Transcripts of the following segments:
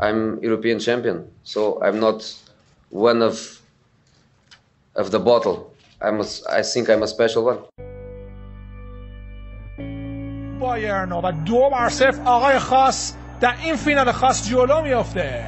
I'm European champion, so I'm not one of of the bottle. I'm a, I think I'm a special one. بایرن و دو بر صفر آقای خاص در این فینال خاص جلو میافته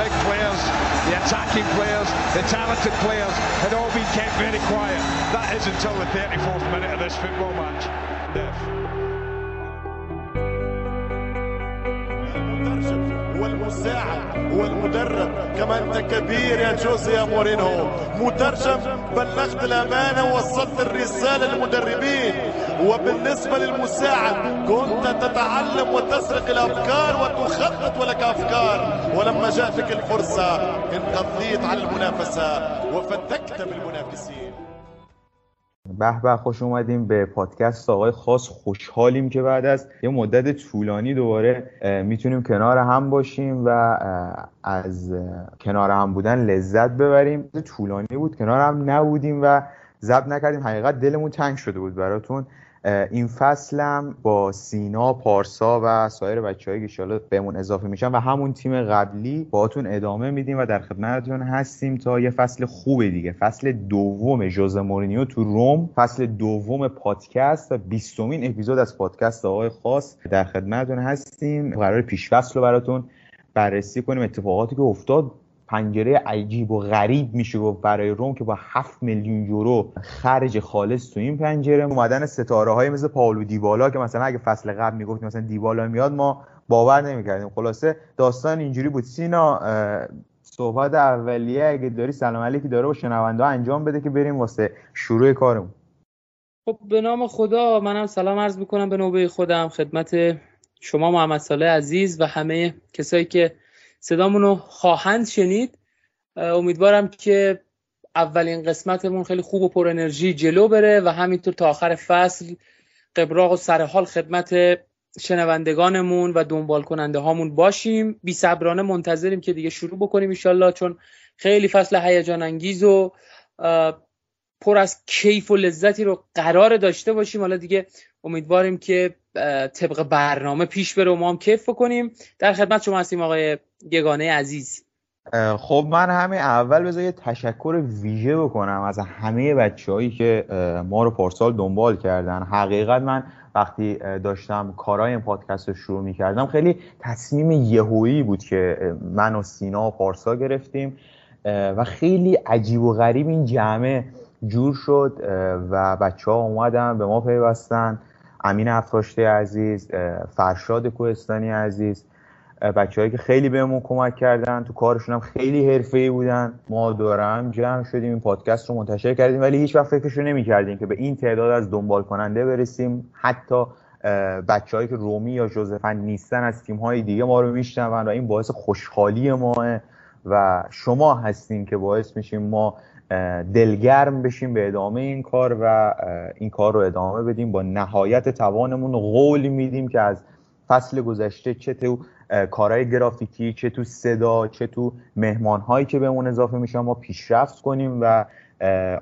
big players, the attacking players, the talented players had all been kept very quiet. That is until the 34th minute of this football match. والمساعد والمدرب كما انت كبير يا جوزي يا مورينو مترجم بلغت الامانه ووصلت الرساله للمدربين وبالنسبه للمساعد كنت تتعلم وتسرق الافكار وتخطط ولك افكار ولما جاءتك الفرصه انقضيت على المنافسه وفتكت بالمنافسين. به به خوش اومدیم به پادکست آقای خاص. خوشحالیم که بعد از یه مدت طولانی دوباره می‌تونیم کنار هم باشیم و از کنار هم بودن لذت ببریم. طولانی بود کنار هم نبودیم و ضبط نکردیم. حقیقت دلمون تنگ شده بود براتون. این فصلم با سینا پارسا و سایر بچه‌ای که ان بهمون اضافه میشن و همون تیم قبلی باهاتون ادامه میدیم و در خدمتتون هستیم تا یه فصل خوب دیگه. فصل دوم ژوز مورینیو تو روم فصل دوم پادکست و بیستمین اپیزود از پادکست آقای خاص در خدمتتون هستیم. قرار پیش فصل رو براتون بررسی کنیم اتفاقاتی که افتاد پنجره عجیب و غریب میشه گفت برای روم که با 7 میلیون یورو خرج خالص تو این پنجره. اومدن ستاره های مثل پاولو دیبالا که مثلا اگه فصل قبل می‌گفت مثلا دیبالا میاد ما باور نمی‌کردیم. خلاصه داستان اینجوری بود. سینا صحبت اولیه اگه داری سلام علیکی داره با شنونده انجام بده که بریم واسه شروع کارمون. خب به نام خدا منم سلام عرض می‌کنم. به نوبه خودم خدمت شما محمد عزیز و همه کسایی که صدامون رو خواهند شنید. امیدوارم که اولین قسمتمون خیلی خوب و پر انرژی جلو بره و همینطور تا آخر فصل قبراق و سرحال خدمت شنوندگانمون و دنبال کننده هامون باشیم. بی صبرانه منتظریم که دیگه شروع بکنیم ایشالله چون خیلی فصل هیجان انگیز و پر از کیف و لذتی رو قرار داشته باشیم. حالا دیگه امیدواریم که طبق برنامه پیش بره و ما هم کیف بکنیم. در خدمت شما هستیم آقای یگانه عزیز. خب من همه اول بذار یه تشکر ویژه بکنم از همه بچههایی که ما رو پارسال دنبال کردن. حقیقت من وقتی داشتم کارای این پادکست رو شروع می کردم خیلی تصمیم یهویی بود که من و سینا و پارسا گرفتیم و خیلی عجیب و غریب این جمعه جور شد و بچه ها اومدن به ما پیوستن. امین افراشته عزیز فرشاد کوهستانی عزیز بچههایی که خیلی بهمون کمک کردن تو کارشون هم خیلی حرفه‌ای بودن. ما دارم جمع شدیم این پادکست رو منتشر کردیم ولی هیچ وقت فکرش رو نمی‌کردیم که به این تعداد از دنبال کننده برسیم. حتی بچههایی که رومی یا جوزفن نیستن از تیم‌های دیگه ما رو میشنون و این باعث خوشحالی ماه و شما هستین که باعث میشیم ما دلگرم بشیم به ادامه این کار و این کار رو ادامه بدیم. با نهایت توانمون قول میدیم که از فصل گذشته چه تو کارهای گرافیکی چه تو صدا چه تو مهمان هایی که بهمون اضافه میشن ما پیشرفت کنیم و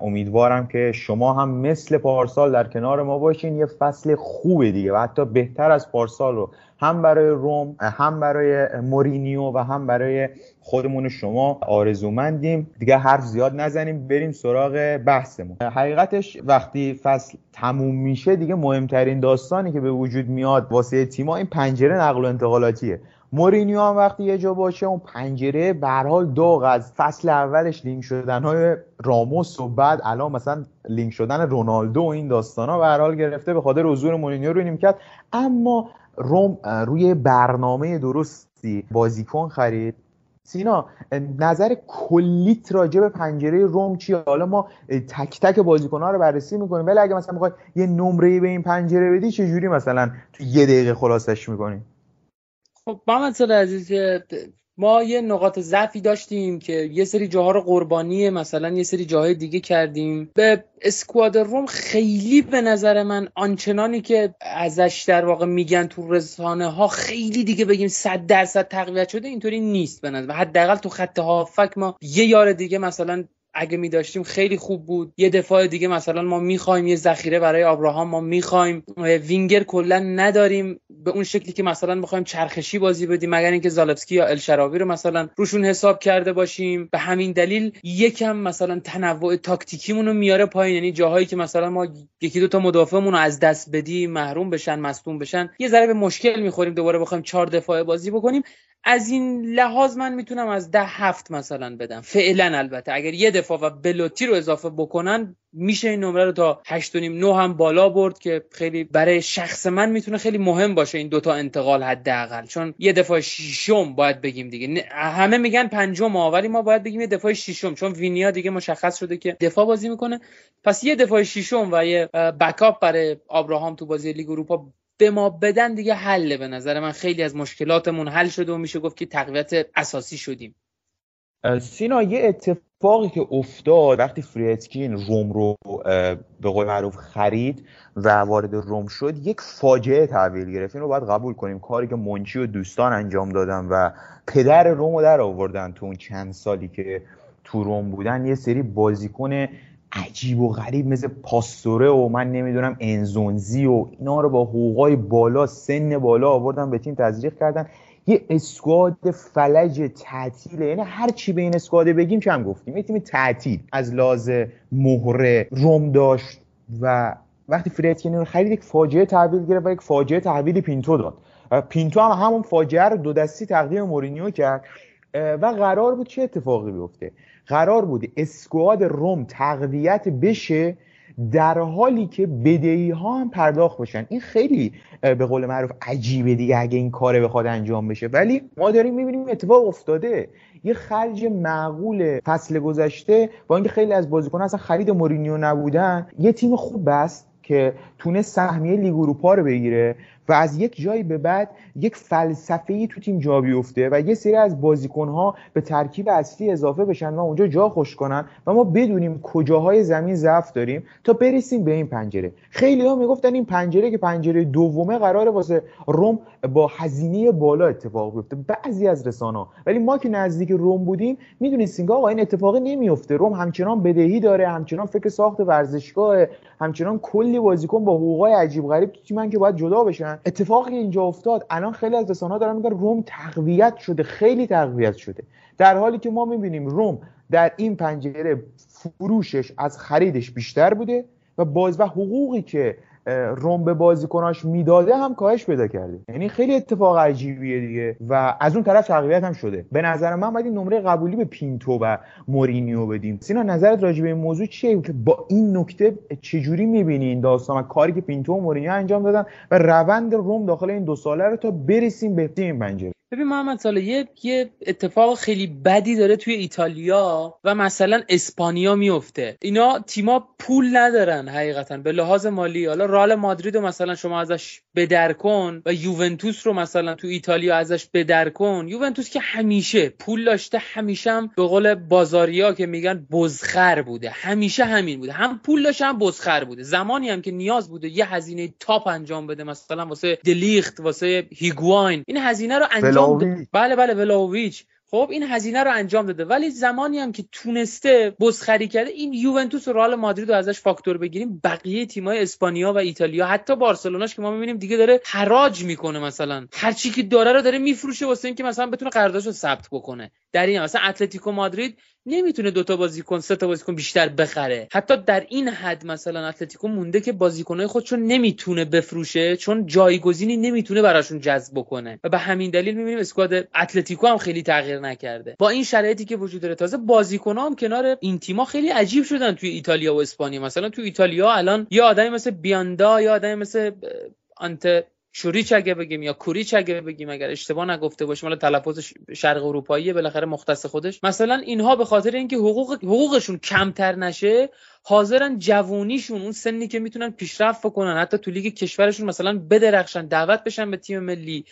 امیدوارم که شما هم مثل پارسال در کنار ما باشین. یه فصل خوبه دیگه و حتی بهتر از پارسال رو هم برای روم هم برای مورینیو و هم برای خودمون شما آرزومندیم. دیگه حرف زیاد نزنیم بریم سراغ بحثمون. حقیقتش وقتی فصل تموم میشه دیگه مهمترین داستانی که به وجود میاد واسه تیما این پنجره نقل و انتقالاتیه. مورینیو هم وقتی یه جا باشه اون پنجره به حال داغ از فصل اولش لینک شدن های راموس و بعد الان مثلا لینک شدن رونالدو و این داستان ها به حال گرفته به خاطر حضور مورینیو رو کرد. اما روم روی برنامه درستی بازیکن خرید. سینا نظر کلیت راجع به پنجره روم چیه؟ حالا ما تک تک بازیکن ها رو بررسی می‌کنیم ولی اگه مثلا می‌خوای یه نمره به این پنجره بدی چه جوری مثلا تو یه دقیقه خلاصش می‌کنی؟ خب محمد عزیز ما یه نقاط ضعفی داشتیم که یه سری جاها رو قربانی مثلا یه سری جاهای دیگه کردیم. به اسکواد روم خیلی به نظر من آنچنانی که ازش در واقع میگن تو رسانه ها خیلی دیگه بگیم صد درصد تقویت شده اینطوری نیست به نظر حداقل تو خط هافک ما یه یار دیگه مثلا اگه می داشتیم خیلی خوب بود. یه دفاع دیگه مثلا ما می‌خوایم یه ذخیره برای آبراهام ما می‌خوایم. وینگر کلا نداریم به اون شکلی که مثلا می‌خوایم چرخشی بازی بدیم مگر اینکه زالفسکی یا الشراوی رو مثلا روشون حساب کرده باشیم. به همین دلیل یکم مثلا تنوع تاکتیکیمون رو میاره پایین. یعنی جاهایی که مثلا ما یکی دو تا مدافعمون رو از دست بدیم محروم بشن مصدوم بشن یه ذره به مشکل می‌خوریم دوباره بخوایم چهار دفاعه بازی بکنیم. از این لحاظ من می‌تونم از ده هفت مثلا بدم. فعلا البته. اگر یه دفاع و بلوتی رو اضافه بکنن میشه این نمره رو تا هشت و نیم هم بالا برد که خیلی برای شخص من می‌تونه خیلی مهم باشه این دوتا انتقال حداقل. چون یه دفاع ششم باید بگیم دیگه. همه میگن پنجم ولی ما باید بگیم یه دفاع ششم چون وینیا دیگه مشخص شده که دفاع بازی می‌کنه. پس یه دفاع ششم و یه بکاپ برای ابراهام تو بازی لیگ اروپا به ما بدن دیگه حله به نظر من. خیلی از مشکلاتمون حل شده و میشه گفت که تقویت اساسی شدیم. سینا یه اتفاقی که افتاد وقتی فریتکین روم رو به قول معروف خرید و وارد روم شد یک فاجعه تحویل گرفت. این رو باید قبول کنیم. کاری که منچی و دوستان انجام دادن و پدر روم رو در آوردن تو اون چند سالی که تو روم بودن یه سری بازیکن عجیب و غریب مثل پاستوره و من نمی‌دونم انزونزی و اینا رو با حقوقای بالا سن بالا آوردن به تیم تزریق کردن. یه squad فلج تعطیله. یعنی هر چی به این squad بگیم کم گفتیم؟ یه تیم تعطیل. از لحاظ مهره روم داشت و وقتی فریدکین رو خرید یک فاجعه تحویل گرفت و یک فاجعه تحویل پینتو داد. پینتو هم همون فاجعه رو دو دستی تقدیم مورینیو کرد. و قرار بود چه اتفاقی بیفته؟ قرار بود squad روم تقویت بشه در حالی که بدهی ها هم پرداخت بشن. این خیلی به قول معروف عجیبه دیگه اگه این کار بخواد انجام بشه. ولی ما داریم می‌بینیم اتفاق افتاده. یه خرج معقول فصل گذشته با اینکه خیلی از بازیکن اصلا خرید مورینیو نبودن یه تیم خوب بست که تونه سهمیه لیگ اروپا رو بگیره. و از یک جایی به بعد یک فلسفه ای تو تیم جا بیفته و یه سری از بازیکن ها به ترکیب اصلی اضافه بشن و اونجا جا خوش کنن و ما بدونیم کجاهای زمین ضعف داریم تا برسیم به این پنجره. خیلی ها می‌گفتن این پنجره که پنجره دومه قرار واسه روم با هزینه بالا اتفاق بیفته. بعضی از رسانه ولی ما که نزدیک روم بودیم می‌دونستیم که آقا این اتفاقی نمیفته روم همچنان بدهی داره همچنان فکر ساخت ورزشگاه همچنان کلی بازیکن با حقوقای عجیب غریب. تو تیمن که باید جدا بشن اتفاقی اینجا افتاد الان خیلی از رسانه‌ها دارن میگن روم تقویت شده خیلی تقویت شده. در حالی که ما می‌بینیم روم در این پنجره فروشش از خریدش بیشتر بوده و باز و حقوقی که روم به بازیکناش می‌داده هم کاهش پیدا کرده. یعنی خیلی اتفاق عجیبیه دیگه. و از اون طرف تقویت هم شده. به نظر من باید نمره قبولی به پینتو و مورینیو بدیم. سینا نظرت راجع به این موضوع چیه؟ که با این نکته چجوری می‌بینی این داستان کاری که پینتو و مورینیو انجام دادن و روند روم داخل این دو ساله رو تا برسیم به این پنجره؟ ببین محمد ساله یه یه اتفاق خیلی بدی داره توی ایتالیا و مثلا اسپانیا میفته. اینا تیما پول ندارن حقیقتا. به لحاظ مالی حالا رئال مادرید رو مثلا شما ازش بدر کن و یوونتوس رو مثلا تو ایتالیا ازش بدر کن. یوونتوس که همیشه پول داشته همیشه هم به قول بازاریا که میگن بزخر بوده. همیشه همین بوده. هم پول داشته هم بزخر بوده. زمانی هم که نیاز بوده یه هزینه تاپ انجام بده مثلا واسه دلیخت واسه هیگواین. این هزینه رو انجام ده. بله بله ولاویچ خب این هزینه رو انجام داده. ولی زمانی هم که تونسته بزخری کرده این یوونتوس و رئال مادرید رو ازش فاکتور بگیریم. بقیه تیمای اسپانیا و ایتالیا حتی بارسلوناش که ما می‌بینیم دیگه داره حراج می‌کنه مثلا. هر چی که داره رو داره میفروشه واسه اینکه مثلا بتونه قراردادش رو ثبت بکنه. در این مثلا اتلتیکو مادرید نمی‌تونه دوتا بازیکن سه تا بازیکن بیشتر بخره. حتی در این حد مثلا اتلتیکو مونده که بازیکنهای خودشون نمی‌تونه بفروشه چون جایگزینی نمی‌تونه براشون جذب بکنه. و به همین دلیل می‌بینیم اسکواد اتلتیکو هم خیلی تغییر نکرده. با این شرایطی که وجود داره تازه بازیکن‌ها هم کنار این تیما خیلی عجیب شدن توی ایتالیا و اسپانیا. مثلا توی ایتالیا الان یه آدمی مثل بیاندا یا آدمی مثل آنت شوریچ اگه بگیم یا کوریچ اگه بگیم اگر اشتباه نگفته باشیم حالا تلفظ شرق اروپایی بالاخره مختص خودش. مثلا اینها به خاطر اینکه حقوق حقوقشون کمتر نشه حاضرن جوونیشون اون سنی که می‌تونن پیشرفت کنن حتی تو لیگ کشورشون مثلا بدرخشن دعوت بشن به تیم ملی.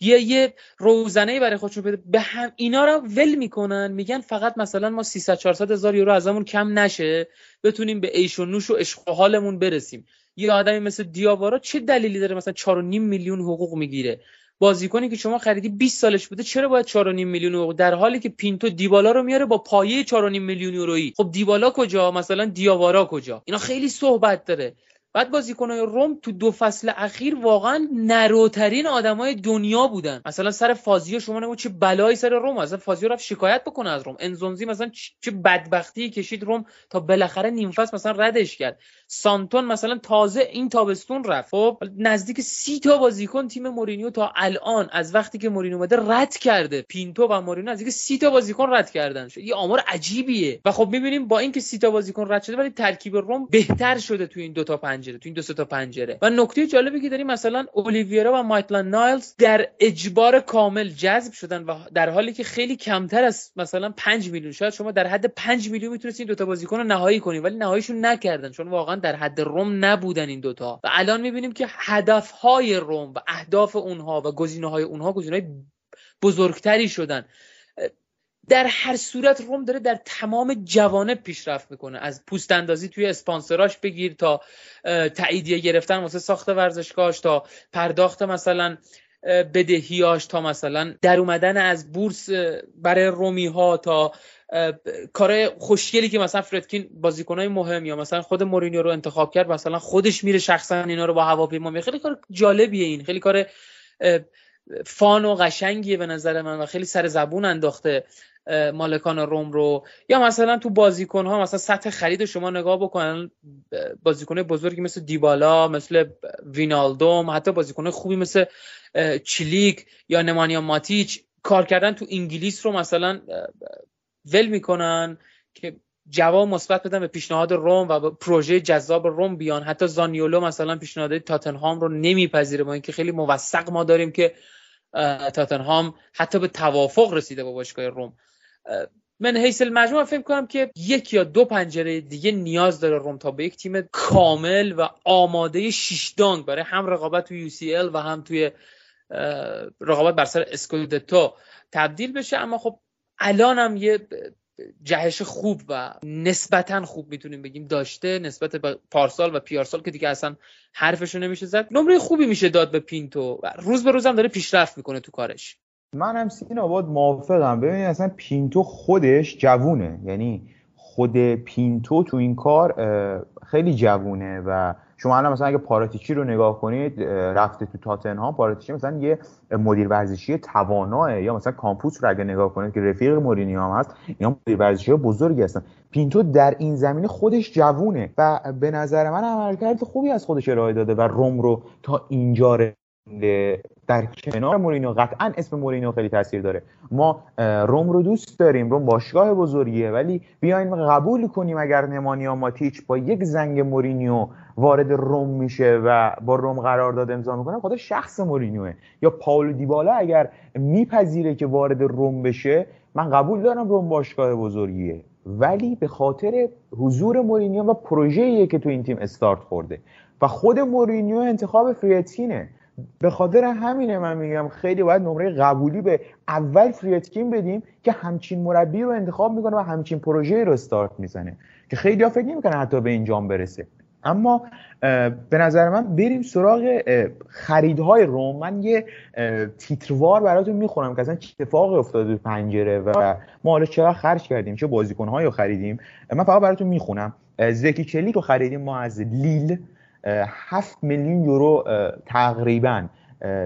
یه یه روزنه برای خودشون بده به هم اینا رو ول می‌کنن. میگن فقط مثلا ما 300 400 هزار یورو ازمون کم نشه بتونیم به ایش و نوش و عشق حالمون برسیم. یه آدمی مثل دیاوارا چه دلیلی داره مثلا 4.5 میلیون حقوق می‌گیره؟ بازیکنی که شما خریدی 20 سالش بوده چرا باید 4.5 میلیون یورو در حالی که پینتو دیبالا رو میاره با پایه 4.5 میلیون یورویی. خب دیبالا کجا؟ مثلا دیاوارا کجا؟ اینا خیلی صحبت داره. بعد بازیکنهای روم تو دو فصل اخیر واقعا نروترین آدمای دنیا بودن. مثلا سر فازیو شما نگو چه بلایی سر روم. مثلا فازیو رفت شکایت بکنه از روم. انزونزی مثلا چه بدبختی کشید روم تا بالاخره نیم فصل مثلا ردش کرد. سانتون مثلا تازه این تابستون رفت. خب نزدیک سی تا بازیکن تیم مورینیو تا الان از وقتی که مورینیو اومده رد کرده. پینتو و مورینیو نزدیک سی تا بازیکن رد کردن. شد یه آمار عجیبیه. و خب می‌بینیم با اینکه سی تا بازیکن رد شده ولی ترکیب روم بهتر شده تو این دو تا پنجره تو این دو تا پنجره. و نکته جالبی که داریم مثلا اولیویرا و مایتلند نایلز در اجبار کامل جذب شدن و در حالی که خیلی کمتر از مثلا 5 میلیون شاید شما در حد 5 میلیون می‌تونید این دو تا بازیکن رو نهایی کنید ولی نهاییشون نکردن چون واقعا در حد روم نبودن این دوتا و الان می‌بینیم که هدفهای روم و اهداف اونها و گزینه های اونها گزینه بزرگتری شدن. در هر صورت روم داره در تمام جوانب پیشرفت می‌کنه. از پوست اندازی توی اسپانسراش بگیر تا تاییدیه گرفتن واسه ساخت ورزشگاهش تا پرداخت مثلا بدهیاش تا مثلا در اومدن از بورس برای رومی ها تا کار خوشگلی که مثلا فردکین بازیکنای مهم یا مثلا خود مورینیو رو انتخاب کرد مثلا خودش میره شخصا اینا رو با هواپیما میره خیلی کار جالبیه این. خیلی کار فان و قشنگیه به نظر من و خیلی سر زبون انداخته مالکان روم رو. یا مثلا تو بازیکن ها مثلا سطح خرید شما نگاه بکنن بازیکن بزرگی مثل دیبالا مثل وینالدوم حتی بازیکن خوبی مثل چلیک یا نمانیا ماتیچ کار کردن تو انگلیس رو مثلا ول می‌کنن که جواب مثبت بدن به پیشنهاد روم و پروژه جذاب روم بیان. حتی زانیولو مثلا پیشنهاد تاتنهام رو نمیپذیره با اینکه خیلی موثق ما داریم که تاتنهام حتی به توافق رسیده با باشگاه روم. من حیث المجموع فکر کنم که یک یا دو پنجره دیگه نیاز داره روم تا به یک تیم کامل و آماده شیشدانگ برای هم رقابت توی UCL و هم توی رقابت بر سر اسکودتو تبدیل بشه. اما خب الان هم یه جهش خوب و نسبتا خوب می‌تونیم بگیم داشته نسبت به پارسال و پیارسال که دیگه اصلا حرفشو نمیشه زد. نمره خوبی میشه داد به پینتو و روز به روزم داره پیشرفت می‌کنه تو کارش. من هم سینا باهات موافقم. ببینید اصلا پینتو خودش جوونه. یعنی خود پینتو تو این کار خیلی جوونه و شما الان مثلا اگه پاراتیچی رو نگاه کنید رفته تو تاتنهام پاراتیچی مثلا یه مدیر ورزشی تواناه یا مثلا کامپوس رو اگه نگاه کنید که رفیق مورینیو هم هست یا مدیر ورزشی بزرگی هستن. پینتو در این زمینه خودش جوونه و به نظر من عملکرد خوبی از خودش ارائه داده و روم رو تا اینجا در کنار مورینو قطعا اسم مورینو خیلی تاثیر داره. ما روم رو دوست داریم روم باشگاه بزرگیه ولی بیاین قبول کنیم اگر نمانیا ماتیچ با یک زنگ مورینیو وارد روم میشه و با روم قرارداد امضا می‌کنه. خدا شخص مورینیوه. یا پاولو دیبالا اگر میپذیره که وارد روم بشه من قبول دارم روم باشگاه بزرگیه. ولی به خاطر حضور مورینیو و پروژه‌ایه که تو این تیم استارت خورده. و خود مورینیو انتخاب فریتکینه به خاطر همینه من میگم خیلی باید نمره قبولی به اول فریتکین بدیم که همچین مربی رو انتخاب می‌کنه و همچین پروژه رو استارت می‌زنه. که خیلی ها فکر نمی‌کنه حتی به اینجام برسه. اما به نظر من بریم سراغ خریدهای روم من یه تیتروار براتون می‌خونم که اصلا چه اتفاقی افتاده تو پنجره و ما حالا چقدر خرج کردیم چه بازیکنهایی رو خریدیم. من فقط براتون می‌خونم. زکی چلیک رو خریدیم. ما از لیل 7 میلیون یورو تقریبا.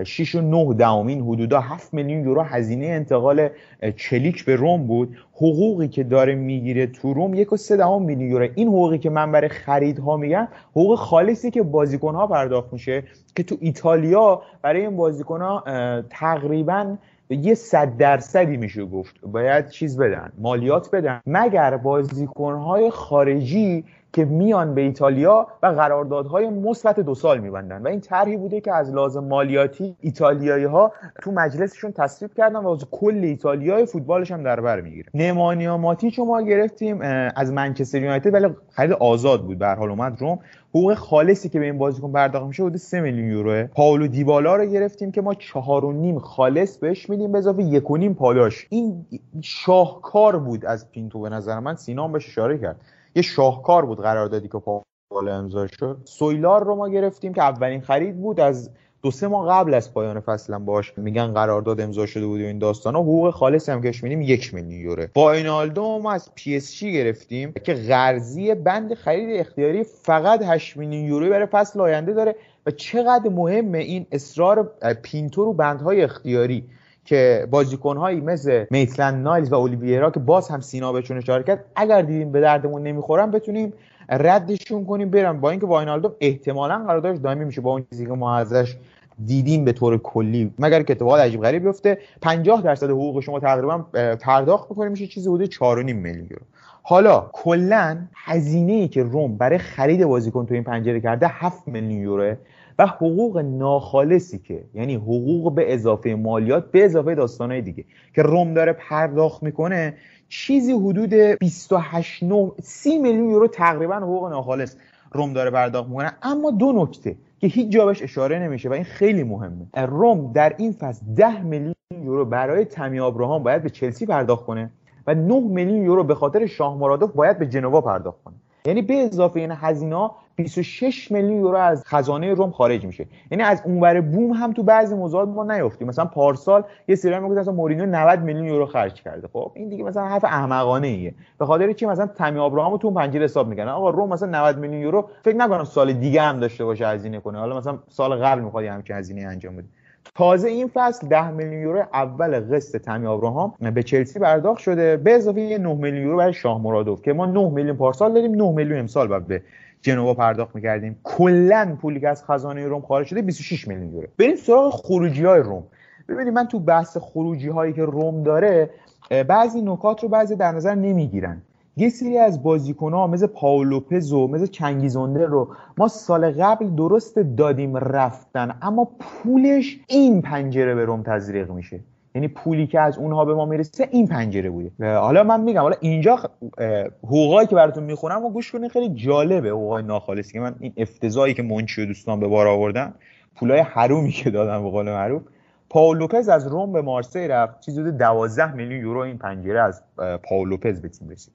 6 و 9 دهمین حدودا 7 میلیون یورو هزینه انتقال چلیک به روم بود. حقوقی که داره می‌گیره تو روم یک و سه دهم میلیون یورو این حقوقی که من برای خریدها میگم حقوق خالصی که بازیکن ها پرداخت میشه که تو ایتالیا برای این بازیکن ها تقریبا یه صد درصدی میشه گفت. باید چیز بدن مالیات بدن. مگر بازیکنهای خارجی که میان به ایتالیا و قراردادهای مثبت دو سال میبندن. و این طرحی بوده که از لازم مالیاتی ایتالیایی ها تو مجلسشون تصویب کردن و از کل ایتالیای فوتبالش هم در بر می‌گیره. نمانیا ماتیچو ما گرفتیم از منچستر یونایتد ولی خرید آزاد بود. به حال اومد روم. حقوق خالصی که به این بازیکن پرداخت میشه بوده 3 میلیون یوروه پاولو دیبالا رو گرفتیم که ما چهار و نیم خالص بهش میدیم به اضافه یک و نیم پاداش. این شاهکار بود از پینتو به نظر من. سینام بهش اشاره کرد. یه شاهکار بود قراردادی با پاولو امضا شد. سویلار رو ما گرفتیم که اولین خرید بود. از دو سه ماه قبل از پایان فصل باش میگن قرارداد امضا شده بود و این داستان ها. حقوق خالص هم که میدیم یک میلیون یورو. واینالدوم ما از پی اس جی گرفتیم که قرضی بند خرید اختیاری فقط 8 میلیون یورو برای فصل آینده داره و چقدر مهمه این اصرار پینتو رو بندهای اختیاری. که بازیکنهایی مثل میتلند نایلز و اولیویرا که باز هم سینا بهشون اشاره کرد اگر دیدیم به دردمون نمی‌خورن بتونیم ردشون کنیم برم با اینکه واینالدو احتمالا قراردادش دائمی میشه با اون چیزی که ما ازش دیدیم به طور کلی. مگر که اتفاقات عجیب غریب بیفته 50 درصد حقوق شما تقریبا پرداخت بکنیم میشه چیزی حدود 4.5 میلیون یورو. حالا کلا هزینه ای که روم برای خرید بازیکن تو این پنجره کرده 7 میلیون یوروه. و حقوق ناخالصی که یعنی حقوق به اضافه مالیات به اضافه داستانهای دیگه که روم داره پرداخت می‌کنه چیزی حدود 28 30 میلیون یورو تقریبا حقوق ناخالص روم داره پرداخت می‌کنه. اما دو نکته که هیچ جا بهش اشاره نمیشه و این خیلی مهمه. روم در این فصل 10 میلیون یورو برای تمی ابراهام باید به چلسی پرداخت کنه و 9 میلیون یورو به خاطر شاه مرادوف باید به جنوا پرداخت کنه. یعنی به اضافه این هزینه 26 میلیون یورو از خزانه روم خارج میشه. یعنی از اونور بوم هم تو بعضی موضوعات ما نیافتیم مثلا پارسال یه سری می‌گفت مثلا مورینیو 90 میلیون یورو خرج کرده. خب این دیگه مثلا حرف احمقانه ایه. به خاطر چی؟ مثلا تمی ابراهام تو پنجره حساب می‌کنه آقا روم مثلا 90 میلیون یورو فکر نکنم سال دیگه هم داشته باشه هزینه کنه. حالا مثلا سال قبل می‌خواد همچین هزینه انجام بده. تازه این فصل 10 میلیون یورو اول قسط تمی ابراهام به چلسی پرداخت شده. به اضافه 9 میلیون یورو برای شاه مرادوف که ما 9 میلیون پارسال داریم 9 میلیون امسال بعد به جنوا پرداخت می‌کردیم. کلا پولی که از خزانه روم خارج شده 26 میلیون یورو. بریم سراغ خروجی های روم. ببینید من تو بحث خروجی هایی که روم داره بعضی نکات رو بعضی در نظر نمی‌گیرن. یه سری از بازیکن ها مثل پاولوپز و مثل چنگیزونده رو ما سال قبل درست دادیم رفتن اما پولش این پنجره به روم تزریق میشه. یعنی پولی که از اونها به ما می‌رسه این پنجره بوده. حالا من میگم حالا اینجا حقوقایی که براتون می‌خونم و گوش کنید خیلی جالبه حقوقای ناخالصی که من این افتضاحی که منچی و دوستان به بار آوردن پولای حرومی که دادن به قول معروف. پاول لوپز از روم به مارسی رفت. چیزی حدود 12 میلیون یورو این پنجره از پاول لوپز به تیم رسید.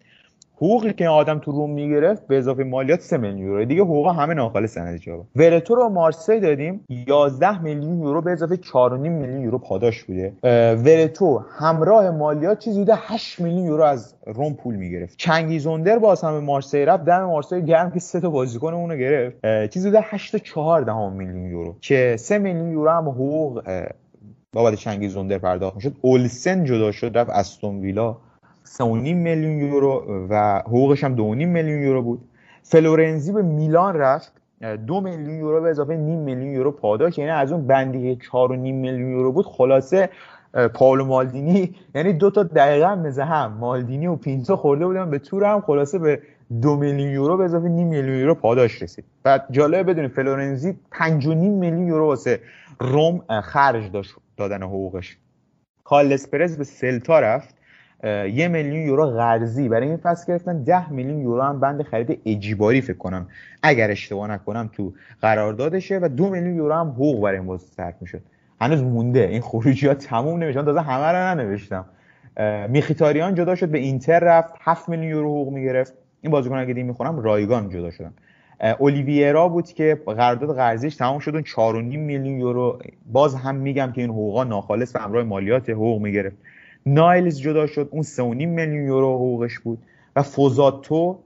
حقوقی که آدم تو روم می‌گرفت به اضافه مالیات 3 میلیون یورو دیگه حقوق همه ناخالص سند جواب ورتو رو مارسی دادیم 11 میلیون یورو به اضافه 4.5 میلیون یورو پاداش بوده. ورتو همراه مالیات چیزی بوده 8 میلیون یورو از روم پول می‌گرفت. چنگیزوندر باز هم مارسی رفت دم مارسی گرم که سه تا بازیکن اونو گرفت. چیزی بوده 8 4 میلیون یورو که 3 میلیون یورو هم حقوق بابت چنگیزوندر پرداخت می‌شد. اولسن جدا شد رفت استون ویلا. 3.5 میلیون یورو و حقوقش هم 2.5 میلیون یورو بود. فلورنزی به میلان رفت دو میلیون یورو به اضافه نیم میلیون یورو پاداش. یعنی از اون بندی که 4.5 میلیون یورو بود خلاصه پاولو مالدینی یعنی دو تا دقیقا مثل هم مالدینی و پینتو خورده بودن به تور هم خلاصه به دو میلیون یورو به اضافه نیم میلیون یورو پاداش رسید. و جالب بدونید فلورنزی 5.5 میلیون یورو واسه روم خرج داشت دادن حقوقش. کارلس پرز به سلتا رفت. یه میلیون یورو قرضی. برای این فصل گرفتن ده میلیون یورو هم بند خرید اجباری فکر کنم. اگر اشتباه نکنم تو قراردادشه و دو میلیون یورو هم حقوق برای این بازی صرف می‌شد. هنوز مونده. این خروجی ها تموم نمیشن تازه همه رو ننوشتم. میخیتاریان جدا شد به اینتر رفت. 7 میلیون یورو حقوق می‌گرفت. این بازیکن اگه دیم می‌خونم رایگان جدا شدن. اولیویرا بود که قرارداد قرضیش تمام شد اون 4.5 میلیون یورو. باز هم میگم که این حقوقا ناخالص و همراه مالیات حقوق می‌گرفت. نایلز جدا شد اون 3.5 میلیون یورو حقوقش بود. و فوزاتو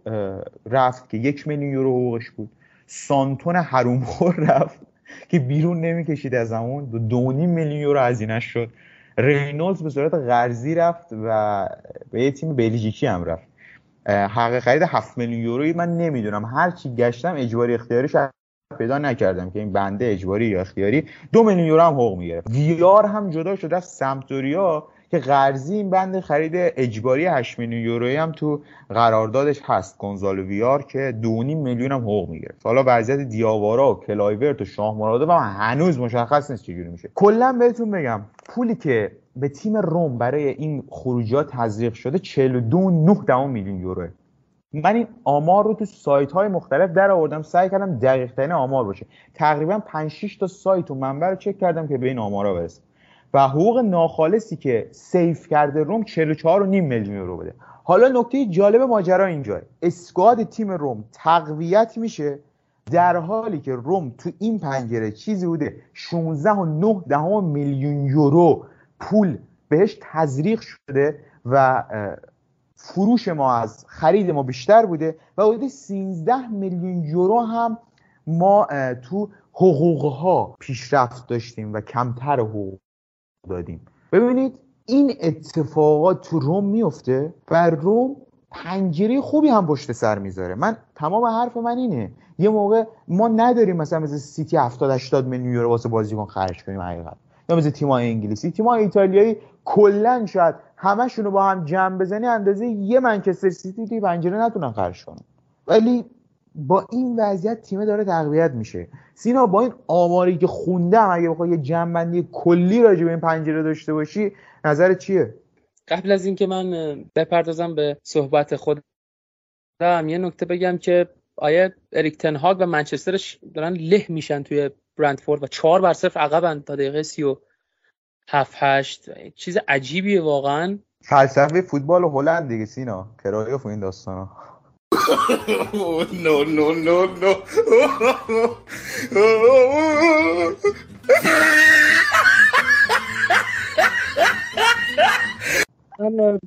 رفت که یک میلیون یورو حقوقش بود. سانتون حرومخور رفت که بیرون نمی‌کشید از همون. دو, دو میلیون یورو هزینه شد. رینولز به صورت قرضی رفت و به یه تیم بلژیکی هم رفت. حق خرید 7 میلیون یورویی من نمی‌دونم. هر چی گشتم اجباری اختیاریش پیدا نکردم که این بنده اجباری یا اختیاری دو میلیون یورو هم حقوق می‌گرفت. ویار هم جدا شد رفت سمتوریا که قرضی این بند خرید اجباری 8 میلیون یورویی هم تو قراردادش هست. گونزالو ویار که 2.5 میلیون هم حقوق می‌گیره حالا وضعیت دیاوارا و کلایورت و شاه مرادوف هم هنوز مشخص نیست چجوری میشه. کلا بهتون بگم پولی که به تیم روم برای این خروجات تزریق شده 42.9 میلیون یوروه. من این آمار رو تو سایت های مختلف در آوردم سعی کردم دقیق آمار باشه. تقریبا 5 6 تا سایت و منبع رو چک کردم که به این آمارا برسه. و حقوق ناخالصی که save کرده روم 44 و نیم میلیون یورو بده. حالا نکته جالب ماجرا اینجا. اسکواد تیم روم تقویت میشه در حالی که روم تو این پنجره چیزی بوده 16 و 9 دهم میلیون یورو پول بهش تزریق شده و فروش ما از خرید ما بیشتر بوده و حدود 13 میلیون یورو هم ما تو حقوق ها پیشرفت داشتیم و کمتر حقوق دادیم. ببینید این اتفاقات تو روم میفته و روم پنجره خوبی هم پشت سر می‌ذاره. من تمام حرف من اینه. یه موقع ما نداریم مثلا مثل سیتی 70 80 میلیون یورو واسه بازیکن خرج کنیم حقیقت. یا مثل تیم‌های انگلیسی. تیم‌های ایتالیایی کلا شاید همشون رو با هم جمع بزنی اندازه یه منچستر سیتی توی پنجره نتونن خرج کنن. ولی با این وضعیت تیم داره تقویت میشه. سینا با این آماری که خوندم اگه بخوای یه جنبندی کلی راجع به این پنجره داشته باشی نظر چیه؟ قبل از اینکه من بپردازم به صحبت خودم یه نکته بگم که آیا اریک تنهاگ و منچسترش دارن له میشن توی برندفورد و چهار بر صفر عقبن تا دقیقه سی و هفت هشت. چیز عجیبیه واقعا. فلسفه فوتبال هلند دیگه سینا. کرایوف این داستانا. No, no, no, no. من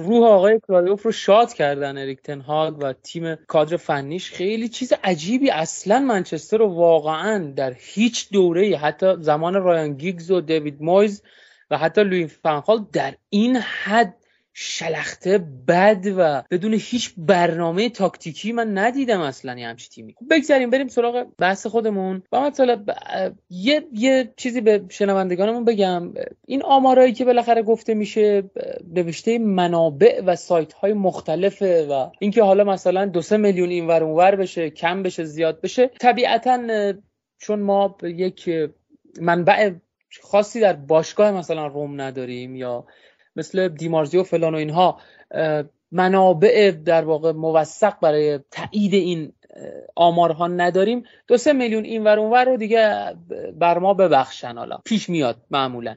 روح آقای کرایوف رو شاد کردن اریک تنهاگ و تیم کادر فنیش. خیلی چیز عجیبی. اصلا منچستر رو واقعا در هیچ دوره حتی زمان رایان گیگز و دیوید مویز و حتی لوی فنخال در این حد شلخته بد و بدون هیچ برنامه تاکتیکی من ندیدم اصلا یه همچی تیمی. بگذاریم بریم سراغ بحث خودمون. و مثلا ب... یه یه چیزی به شنوندگانمون بگم. این آمارایی که بالاخره گفته میشه نوشته منابع و سایت های مختلفه و اینکه حالا مثلا دو سه میلیون اینور اونور بشه کم بشه زیاد بشه. طبیعتا چون ما یک منبع خاصی در باشگاه مثلا روم نداریم یا مثل دیمارزی و فلان و اینها منابع در واقع موثق برای تایید این آمارها نداریم. دو سه میلیون این ور اونور رو دیگه بر ما ببخشن حالا. پیش میاد معمولا.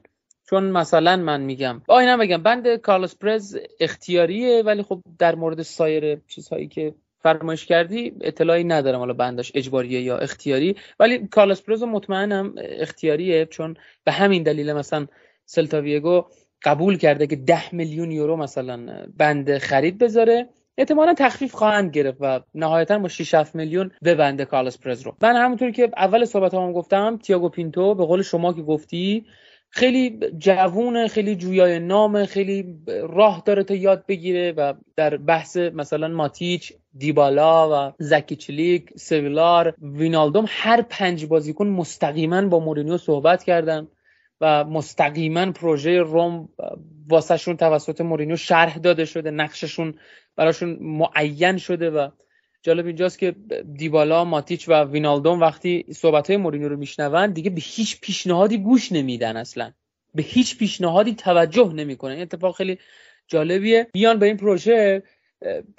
چون مثلا من میگم آینم بگم بند کارلوس پرز اختیاریه ولی خب در مورد سایر چیزهایی که فرمایش کردی اطلاعی ندارم حالا بنداش اجباریه یا اختیاری. ولی کارلوس پرز مطمئنم اختیاریه چون به همین دلیل مثلا سلتاویگو قبول کرده که ده میلیون یورو مثلا بند خرید بذاره احتمالا تخفیف خواهند گرفت و نهایتا با 6 7 میلیون ببنده کارلوس پرز رو. من همونطوری که اول صحبت هم گفتم تییاگو پینتو به قول شما که گفتی خیلی جوونه خیلی جویای نام خیلی راه داره تا یاد بگیره و در بحث مثلا ماتیچ دیبالا و زکی چلیک سویلار وینالدوم هر پنج بازیکن مستقیما با مورینیو صحبت کردن. و مستقیما پروژه روم واسهشون توسط مورینیو شرح داده شده نقششون براشون معین شده و جالب اینجاست که دیبالا ماتیچ و وینالدوم وقتی صحبت های مورینیو رو میشنون دیگه به هیچ پیشنهادی گوش نمیدن اصلا. به هیچ پیشنهادی توجه نمی‌کنن. این اتفاق خیلی جالبیه. بیان به این پروژه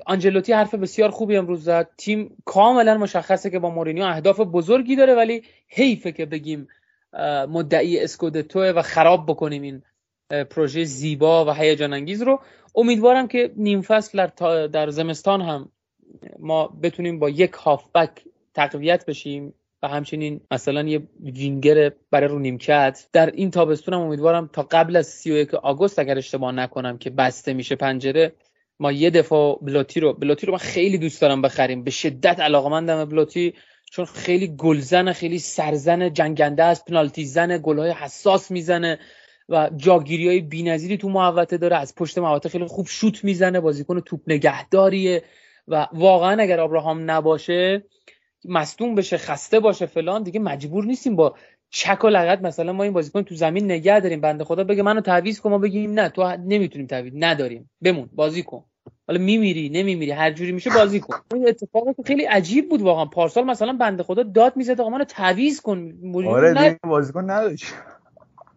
آنجلوتی حرف بسیار خوبی امروز زد. تیم کاملا مشخصه که با مورینیو اهداف بزرگی داره ولی حیفه که بگیم مدعی اسکودتو و خراب بکنیم این پروژه زیبا و هیجان انگیز رو. امیدوارم که نیم فصل در زمستان هم ما بتونیم با یک هافبک تقویت بشیم و همچنین مثلا یه وینگر برای رو نیمکت. در این تابستون هم امیدوارم تا قبل از 31 آگوست اگر اشتباه نکنم که بسته میشه پنجره ما یه دفاع بلوتی رو بلوتی رو من خیلی دوست دارم بخریم. به شدت علاقمندم بلوتی چون خیلی گلزن خیلی سرزن جنگنده است پنالتی زن گلهای حساس می‌زنه و جاگیری های بی‌نظیری تو محوطه داره. از پشت محوطه خیلی خوب شوت می‌زنه بازیکن توپ نگهداریه و واقعا اگر ابراهام نباشه مصدوم بشه خسته باشه فلان دیگه مجبور نیستیم با چک و لغت مثلا ما این بازیکن تو زمین نگه داریم بنده خدا بگه منو تعویض کن ما بگیم نه تو نمی‌تونیم تعویض نداریم. بمون بازی کن. حالا میمیری نمیمیری هر جوری میشه بازی کن. این اتفاق خیلی عجیب بود واقعا. پارسال مثلا بنده خدا داد می‌زد آقا منو تعویض کن. آره دیگه بازیکن نداشت.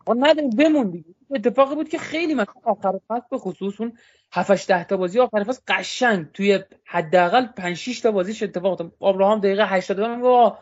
ما نداریم بمون دیگه. اتفاقی بود که خیلی مثلا آخر فصل به خصوص اون 7 10 تا بازی آخر فصل قشنگ توی حداقل 5 6 تا بازیش اتفاق افتاد. ابراهام دقیقه 80 میگه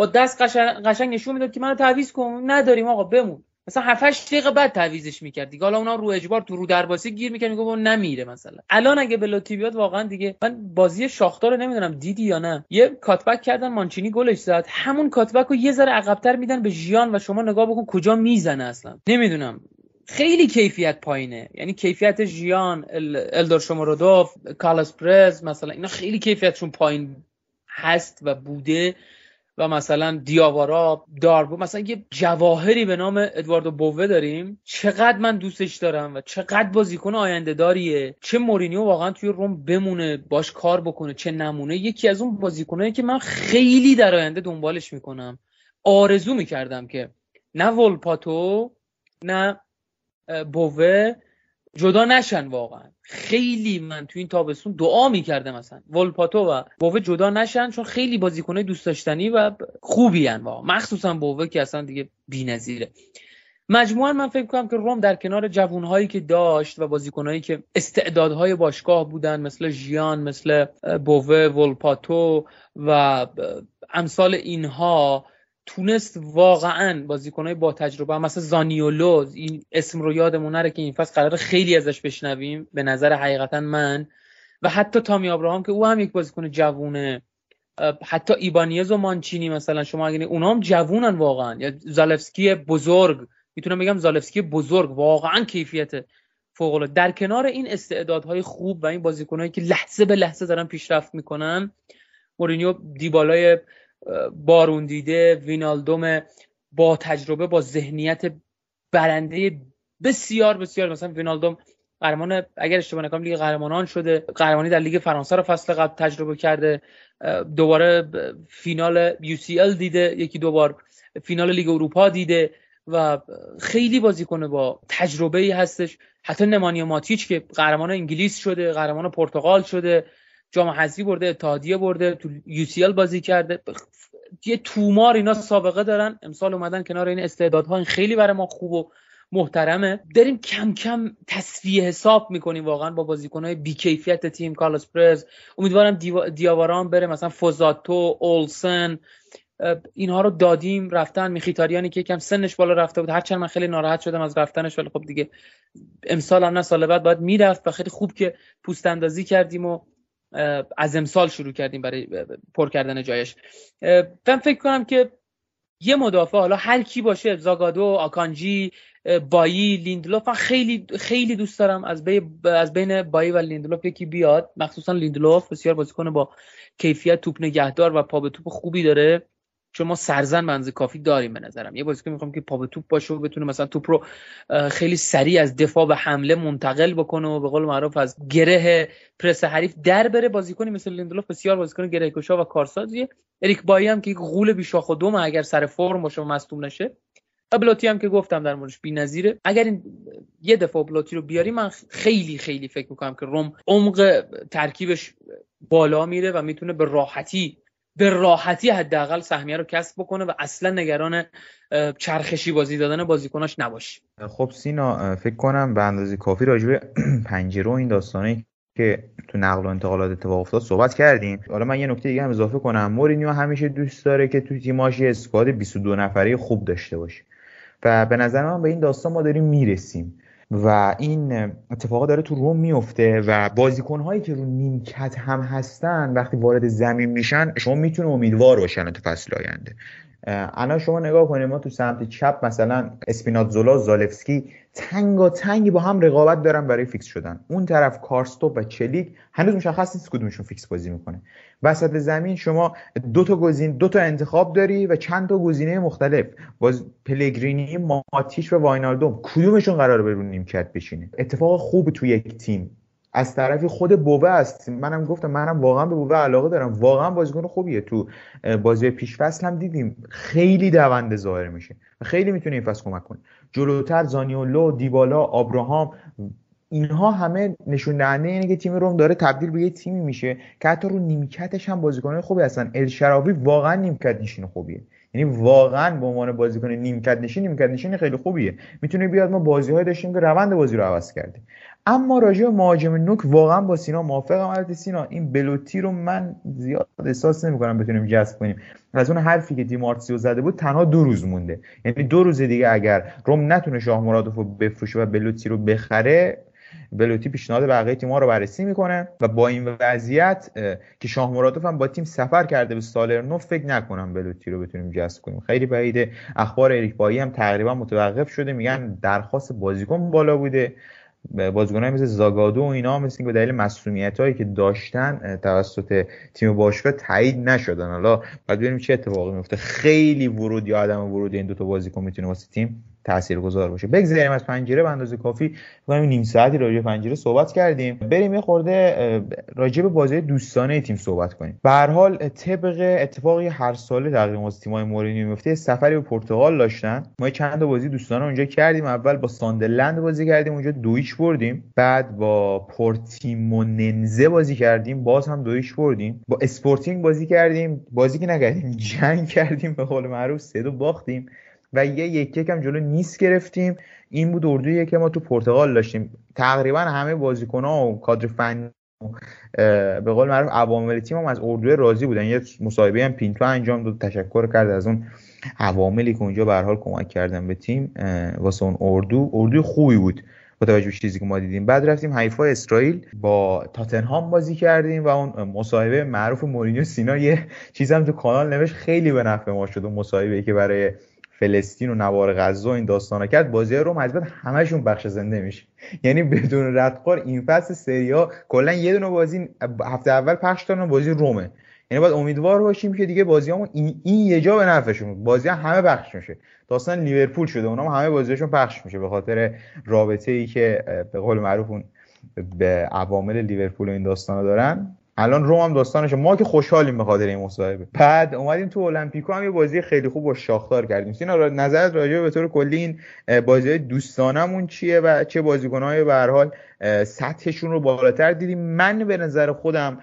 با دست قشنگ, قشنگ نشون می‌داد که منو تعویض کن. نداریم آقا بمون. مثلا 7 8 دقیقه بعد تعویزش می‌کرد دیگه حالا اونا رو اجبار تو رو درباسی گیر می‌کرد میگه نمیره مثلا. الان اگه بلوتی بیاد واقعا دیگه من بازی شاختار رو نمی‌دونم دیدی یا نه. یه کاتبک کردن مانچینی گلش زد. همون کاتبک رو یه ذره عقبتر میدن به ژیان و شما نگاه بکن کجا می‌زنه اصلا. نمی‌دونم. خیلی کیفیت پایینه. یعنی کیفیت ژیان الدور شمارودوف کالس پرز مثلا اینا خیلی کیفیتشون پایین هست و بوده. و مثلا دیاوارا داربو مثلا یه جواهری به نام ادواردو بووه داریم. چقدر من دوستش دارم و چقدر بازیکن آینده داریه. چه مورینیو واقعا توی روم بمونه باش کار بکنه چه نمونه. یکی از اون بازیکنایی که من خیلی در آینده دنبالش می‌کنم. آرزو می‌کردم که نه ولپاتو نه بووه جدا نشن واقعا. خیلی من تو این تابستون دعا می‌کردم مثلا. ولپاتو و بووه جدا نشن چون خیلی بازیکنای دوست داشتنی و خوبی ان مخصوصا بووه که اصلا دیگه بی‌نظیره. مجموعا من فکر کنم که روم در کنار جوانهایی که داشت و بازیکنهایی که استعدادهای باشگاه بودن مثل ژیان مثل بووه ولپاتو و امثال اینها تونست واقعا بازیکنهای با تجربه مثلا زانیولو این اسم رو یادمون نره که این فصل قرار خیلی ازش بشنویم. به نظر حقیقتا من. و حتی تامی آبراهام که او هم یک بازیکن جوونه. حتی ایبانیز و مانچینی مثلا شما اگه اونا هم جوونن واقعا. یا زالفسکی بزرگ. می‌تونم بگم زالفسکی بزرگ. واقعا کیفیت فوق در کنار این استعدادهای خوب و این بازیکنایی که لحظه به لحظه دارن پیشرفت می‌کنن مورینیو دیبالای بارون دیده وینالدوم با تجربه با ذهنیت برنده بسیار بسیار. مثلا وینالدوم قهرمان اگر اشتباه نکنم لیگ قهرمانان شده. قهرمانی در لیگ فرانسه رو فصل قبل تجربه کرده. دوباره فینال UCL دیده یکی دوبار فینال لیگ اروپا دیده و خیلی بازیکن با تجربه ای هستش. حتی نمانیا ماتیچ که قهرمان انگلیس شده قهرمان پرتغال شده. جام حذفی برده اتحادیه برده تو یو بازی کرده. یه تومار اینا سابقه دارن. امسال اومدن کنار این استعدادها. این خیلی برای ما خوب و محترمه. داریم کم کم تصفیه حساب می‌کنیم واقعا با بازیکنهای بیکیفیت تیم. کارلوس پرز. امیدوارم دیاواران بره. مثلا فوزاتو اولسن. اینها رو دادیم. رفتن میخیتاریانی که یکم سنش بالا رفته بود. هرچند من خیلی ناراحت شدم از رفتنش ولی خب دیگه امسال هم نه سال بعد باید می‌رفت و خیلی خوب که پوست اندازی کردیم و از امسال شروع کردیم برای پر کردن جایش. من فکر کنم که یه مدافع حالا هر کی باشه زاگادو آکانجی بایی لیندلوف من خیلی خیلی دوست دارم از, از بین بایی و لیندلوف یکی بیاد. مخصوصا لیندلوف بسیار بازیکن با کیفیت توپ نگهدار و پا به توپ خوبی داره. چون ما سرزن مرزن کافی داریم به نظرم. یه بازیکن می‌خوام که پا به توپ باشه و بتونه مثلا توپ رو خیلی سریع از دفاع به حمله منتقل بکنه و به قول معروف از گره پرس حریف در بره. بازیکنی مثل لیندلوف بسیار بازیکن گره کشا و کارسازیه. اریک بایی هم که یک غول بی‌شاخ و دم اگر سر فرم باشه و مصدوم نشه. بلوتی هم که گفتم در موردش بی‌نظیره. اگر این یه دفعه بلوتی رو بیاری من خیلی خیلی فکر می‌کنم که روم عمق ترکیبش بالا میره و می‌تونه به راحتی به راحتی حداقل سهمیه رو کسب بکنه و اصلا نگران چرخشی بازی دادن بازیکناش نباشه. خب سینا فکر کنم به اندازه کافی راجع پنجره و این داستانه که تو نقل و انتقالات اتفاق افتاد صحبت کردیم. حالا من یه نکته دیگه هم اضافه کنم. مورینیو همیشه دوست داره که تو تیماش اسکواد 22 نفره خوب داشته باشه. و به نظر من به این داستان ما داریم می‌رسیم. و این اتفاقا داره تو روم میفته و بازیکن هایی که رو نیمکت هم هستن وقتی وارد زمین میشن شما می‌تونه امیدوار باشن تو فصل آینده. الان شما نگاه کنید ما تو سمت چپ مثلا اسپیناتزولا زالفسکی تنگاتنگی با هم رقابت دارن برای فیکس شدن. اون طرف کارسدورپ و چلیک هنوز مشخص نیست کدومشون فیکس بازی می‌کنه. وسط زمین شما دو تا گزین دو تا انتخاب داری و چند تا گزینه مختلف. باز پلگرینی ماتیش و واینالدوم کدومشون قراره به رو نیمکت بشینه؟ اتفاق خوب تو یک تیم. از طرفی خود بوبه است. منم گفتم منم واقعا به بوبه علاقه دارم. واقعا بازیکن خوبیه. تو بازی پیش فصل هم دیدیم خیلی دونده ظاهر میشه. خیلی می‌تونه این فصل کمک کنه جلوتر زانیولو دیبالا آبراهام اینها همه نشون دهنده اینه که تیم روم داره تبدیل به یه تیمی میشه که حتی رو نیمکتش هم بازیکنان خوبی هستن. الشراوی واقعا نیمکت نشین خوبیه. یعنی واقعا به عنوان بازیکن نیمکت نشین نیمکت نشین خیلی خوبیه. می‌تونه بیاد ما بازی های داشتیم که روند بازی رو عوض کرده اما راجع به مهاجم نوک واقعا با سینا موافقم البته. سینا این بلوتی رو من زیاد احساس نمی‌کنم بتونیم جذب کنیم. از اون حرفی که دیمارتیو زده بود تنها دو روز مونده. یعنی دو روز دیگه اگر روم نتونه شاه مرادوف رو بفروشه و بلوتی رو بخره بلوتی پیشنهاد بقیه تیم‌ها رو بررسی می‌کنه و با این وضعیت که شاه مرادوف هم با تیم سفر کرده به سالرنو فکر نکنم بلوتی رو بتونیم جذب کنیم. خیلی بعیده. اخبار اریک بایی هم تقریبا متوقف شده. میگن درخواست بازیکن بالا بوده. بازیکنای مثل زاگادو و اینا مثل به دلیل مسئولیت هایی که داشتن توسط تیم باشگاه تایید نشدن. حالا باید ببینیم چه اتفاقی میفته خیلی ورود یا عدم ورود این دو تا بازیکن می‌تونه واسه تیم تاثیرگذار باشه. بگذاریم از پنجره به اندازه کافی کنیم نیم ساعتی راجع پنجره صحبت کردیم. بریم یه خورده راجع به بازی دوستانه تیم صحبت کنیم. به هر حال طبق اتفاقی هر ساله تقریبا از تیم‌های مورینیو میفته سفری به پرتغال داشتن. ما چند بازی دوستانه اونجا کردیم. اول با ساندرلند بازی کردیم اونجا دو هیچ بردیم. بعد با پورتیموننزه بازی کردیم باز هم دو هیچ بردیم. با اسپورتینگ بازی کردیم. بازی که نکردیم جنگ کردیم. به قول معروف سه دو باختیم. و یه یک یکم جلو نیس گرفتیم. این بود اردویی که ما تو پرتغال داشتیم. تقریبا همه بازیکن ها و کادر فنی به قول معروف عوامل تیم هم از اردو راضی بودن. یه مصاحبه هم پینتو انجام داد تشکر کرد از اون عواملی که اونجا به حال کمک کردن به تیم واسه اون اردو. اردو خوبی بود با توجه به چیزی که ما دیدیم. بعد رفتیم حیفا اسرائیل با تاتنهام بازی کردیم و اون مصاحبه معروف مورینیو سینا یه چیز هم تو کانال نوشت. خیلی به نفع ما شد اون مصاحبه که برای فلسطین و نوار غزه این داستانا کرد بازی روم از بعد همشون بخش زنده میشه. یعنی بدون ردخور این فصل سری ها کلا یه دونه بازی هفته اول پخش دارن بازی رومه. یعنی باید امیدوار باشیم که دیگه بازی همون این, این یه جا به نفعشون بازی همه پخش میشه. داستان لیورپول شده اونها همه بازیشون پخش میشه به خاطر رابطه ای که به قول معروف به عوامل لیورپول و این داستانا دارن. الان روم هم داستانشه. ما که خوشحالیم به خاطر این مصاحبه. بعد اومدیم تو المپیکو هم یه بازی خیلی خوب با شاختار کردیم. سینا نظرت راجع به طور کلی این بازی دوستانمون چیه و چه بازیکن‌های به هر حال سطحشون رو بالاتر دیدیم؟ من به نظر خودم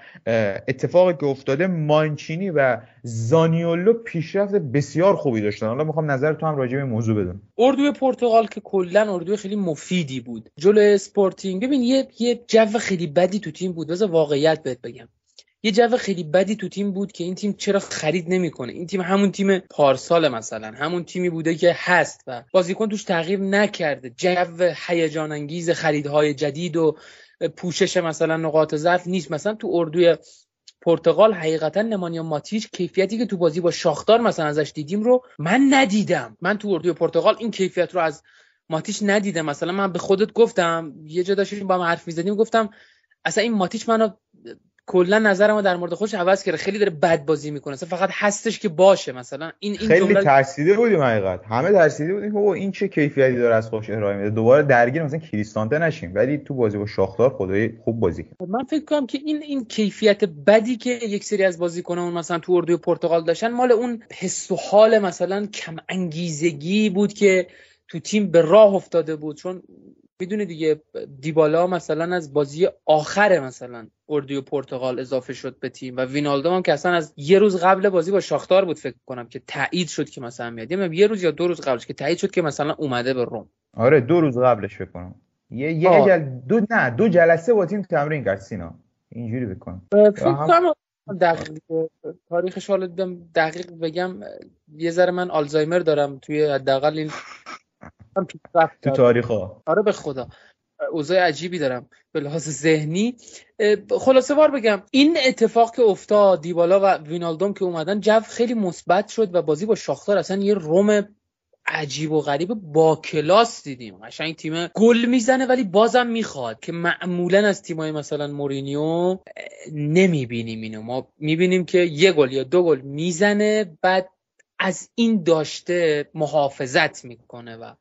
اتفاقی که افتاده مانچینی و زانیولو پیشرفت بسیار خوبی داشتن. حالا می‌خوام نظر تو هم راجع به موضوع بدونم اردوی پرتغال که کلا اردوی خیلی مفیدی بود. جلو اسپورتینگ ببین یه یه جو خیلی بدی تو تیم بود. بذار واقعیت بهت بگم. یه جو خیلی بدی تو تیم بود که این تیم چرا خرید نمی‌کنه. این تیم همون تیم پارسال مثلا. همون تیمی بوده که هست و بازیکن توش تغییر نکرده. جو هیجان انگیز خریدهای جدید و پوشش مثلا نقاط ضعف نیست. مثلا تو اردوی پرتغال حقیقتا نمانیا ماتیچ کیفیتی که تو بازی با شاختار مثلا ازش دیدیم رو من ندیدم. من تو اردوی پرتغال این کیفیت رو از ماتیچ ندیدم. مثلا من به خودت گفتم یه جا داشتیم با هم حرف می‌زدیم گفتم اصلا این ماتیچ منو کلا نظرمو در مورد خودش عوض کرده. خیلی داره بد بازی می‌کنه. اصلا فقط هستش که باشه مثلا. این این خیلی ترسیده بودیم حقیقت. همه ترسیده بودیم که این چه کیفیتی داره از خودش ارائه میده. دوباره درگیر مثلا کریستانته نشیم. ولی تو بازی با شاختار خدای خوب بازی کرد. من فکر کنم که این این کیفیت بدی که یک سری از بازیکنان مثلا تو اردوی پرتغال داشتن مال اون حس و حال مثلا کم انگیزگی بود که تو تیم به راه افتاده بود. چون می‌دونی دیگه دیبالا مثلا از بازی آخر مثلا اردی و پرتغال اضافه شد به تیم و وینالدو هم که اصلا از یه روز قبل بازی با شاختار بود فکر کنم که تایید شد که مثلا میاد. یه روز یا دو روز قبلش که تایید شد که مثلا اومده به روم. آره دو روز قبلش فکر کنم. یه یه جل... دو نه دو جلسه با تیم تمرین کرد سینا. اینجوری بکن فکر کنم دقیق تاریخش حالا دقیق بگم یه ذره من آلزایمر دارم توی حداقل این تو تاریخ ها. آره به خدا. اوضاع عجیبی دارم به لحاظ ذهنی. خلاصه وار بگم این اتفاق که افتاد دیبالا و وینالدوم که اومدن جو خیلی مثبت شد و بازی با شاختار اصلا یه روم عجیب و غریب با کلاس دیدیم. قشنگ تیم گل می‌زنه ولی بازم می‌خواد که معمولا از تیمای مثلا مورینیو نمی‌بینیم اینو. ما می‌بینیم که یه گل یا دو گل می‌زنه بعد از این داشته محافظت می‌کنه و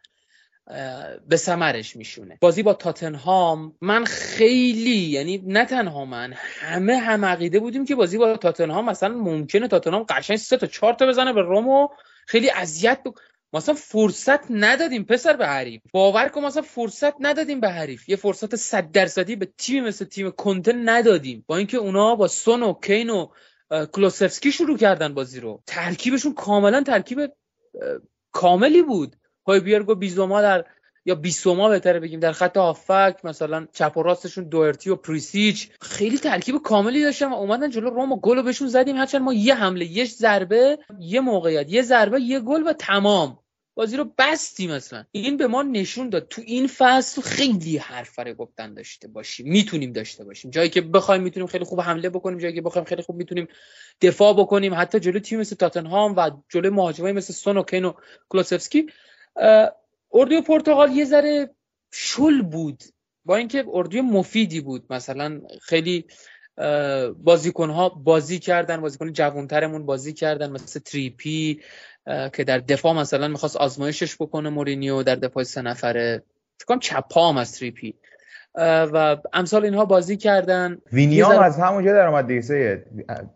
به سمرش میشونه. بازی با تاتنهام من خیلی یعنی نه تنها من همه هم عقیده بودیم که بازی با تاتنهام مثلا ممکنه تاتنهام قشنگ سه تا چهار تا بزنه به رومو خیلی اذیت مثلا فرصت ندادیم پسر به حریف. باور کن مثلا فرصت ندادیم به حریف. یه فرصت صد درصدی به تیم مثل تیم کنته ندادیم. با اینکه اونا با سون و کین و کولوسفسکی شروع کردن بازی رو. ترکیبشون کاملا ترکیب کاملی بود. هویبیرگ و بیزوما در یا بیسوما بهتره بگیم در خط هافبک مثلا چپ و راستشون دوئرتی و پریسیچ. خیلی ترکیب کاملی داشتن و اومدن جلو روم و گل بهشون زدیم. هرچند ما یه حمله یه ضربه یه موقعیت یه ضربه یه گل و تمام. بازی رو بستیم مثلا این به ما نشون داد. تو این فصل خیلی حرفره گفتن داشته باشیم. می‌تونیم داشته باشیم. جایی که بخوایم می‌تونیم خیلی خوب حمله بکنیم. جایی که بخوایم خیلی خوب می‌تونیم دفاع بکنیم. حتی جلو تیم مثل تاتنهام و جلو مهاجمای مثل سون و کین و کلوسفسکی اردوی پرتغال یه ذره شل بود. با اینکه اردوی مفیدی بود. مثلا خیلی بازیکن ها بازی کردن بازیکن جوانترمون بازی کردن مثل تریپی که در دفاع مثلا می‌خواست آزمایشش بکنه مورینیو در دفاع سه نفره. فکر کنم چپا هم از تریپی. و امثال اینها بازی کردن. وینیا هم از همونجا در اومد دیگه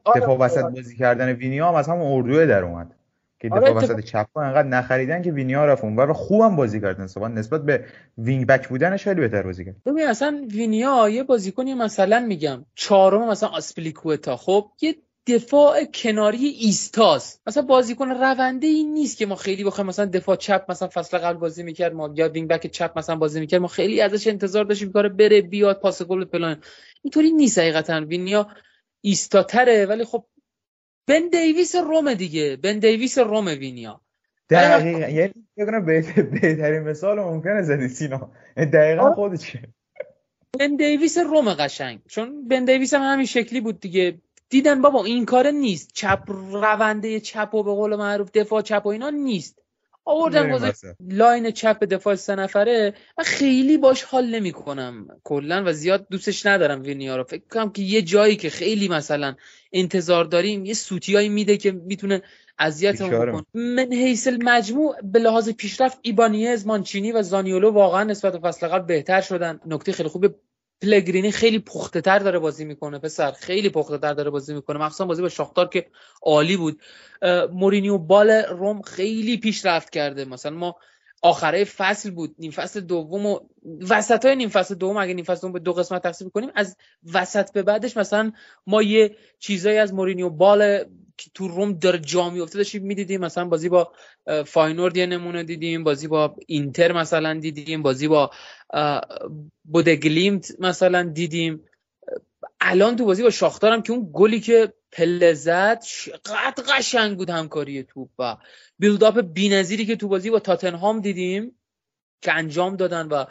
آره، دفاع وسط بازی کردن وینیا هم از همون اردوه در اومد. که دفاع آره وسط چپ انقدر نخریدن که وینیا رفت اون و خوبم بازی کردن نسبت نسبت به wing back بودنش خیلی بهتر بازی کرد. ببین اصلا وینیا یه بازیکنی مثلا میگم. چهارم مثلا آزپلیکوئتا. خب یه دفاع کناری ایستاس. مثلا بازیکن رونده این نیست که ما خیلی بخوایم مثلا دفاع چپ مثلا فصل قبل بازی می‌کرد. ما یا wing back چپ مثلا بازی می‌کرد. ما خیلی ازش انتظار داشتیم کار بره بیاد پاس گل پلان اینطوری نیست حقیقتا. وینیا ایستاتره ولی خب بن دیویس روم دیگه. بن دیویس روم وینیا. دقیقا. یعنی کنم بهترین مثال ممکنه زدی سینا. دقیقا. خودشه بن دیویس روم قشنگ. چون بن دیویس هم همین شکلی بود دیگه. دیدن بابا این کار نیست. چپ رونده چپ و به قول معروف دفاع چپ و اینا نیست. آوردن گذاشت لاین چپ دفاع سه نفره. من خیلی باش حال نمی کنم کلا و زیاد دوستش ندارم وینیا رو. فکر کنم که یه جایی که خیلی مثلا انتظار داریم یه سوتیایی میده که می‌تونه اذیت بکنه. من حیث مجموع به لحاظ پیشرفت ایبانیز مانچینی و زانیولو واقعا نسبت به فصل قبل بهتر شدن. نکته خیلی خوب پلگرینی خیلی پخته تر داره بازی می‌کنه پسر. خیلی پخته تر داره بازی می‌کنه. مخصوصا بازی با شاختار که عالی بود. مورینیو ball روم خیلی پیشرفت کرده. مثلا ما آخره فصل بود. نیم فصل دوم و وسط های نیم فصل دوم اگه نیم فصل دوم به دو قسمت تقسیم کنیم از وسط به بعدش مثلا ما یه چیزایی از مورینیو ball که تو روم در جا میفته داشتیم می‌دیدیم مثلا بازی با فاینورد یه نمونه دیدیم بازی با اینتر مثلا دیدیم بازی با بودگلیمت مثلا دیدیم. الان تو بازی با شاختارم که اون گلی که پله زد قد قشنگ بود همکاری توپ و بیلداپ بینظیری که تو بازی با تاتنهام دیدیم که انجام دادن و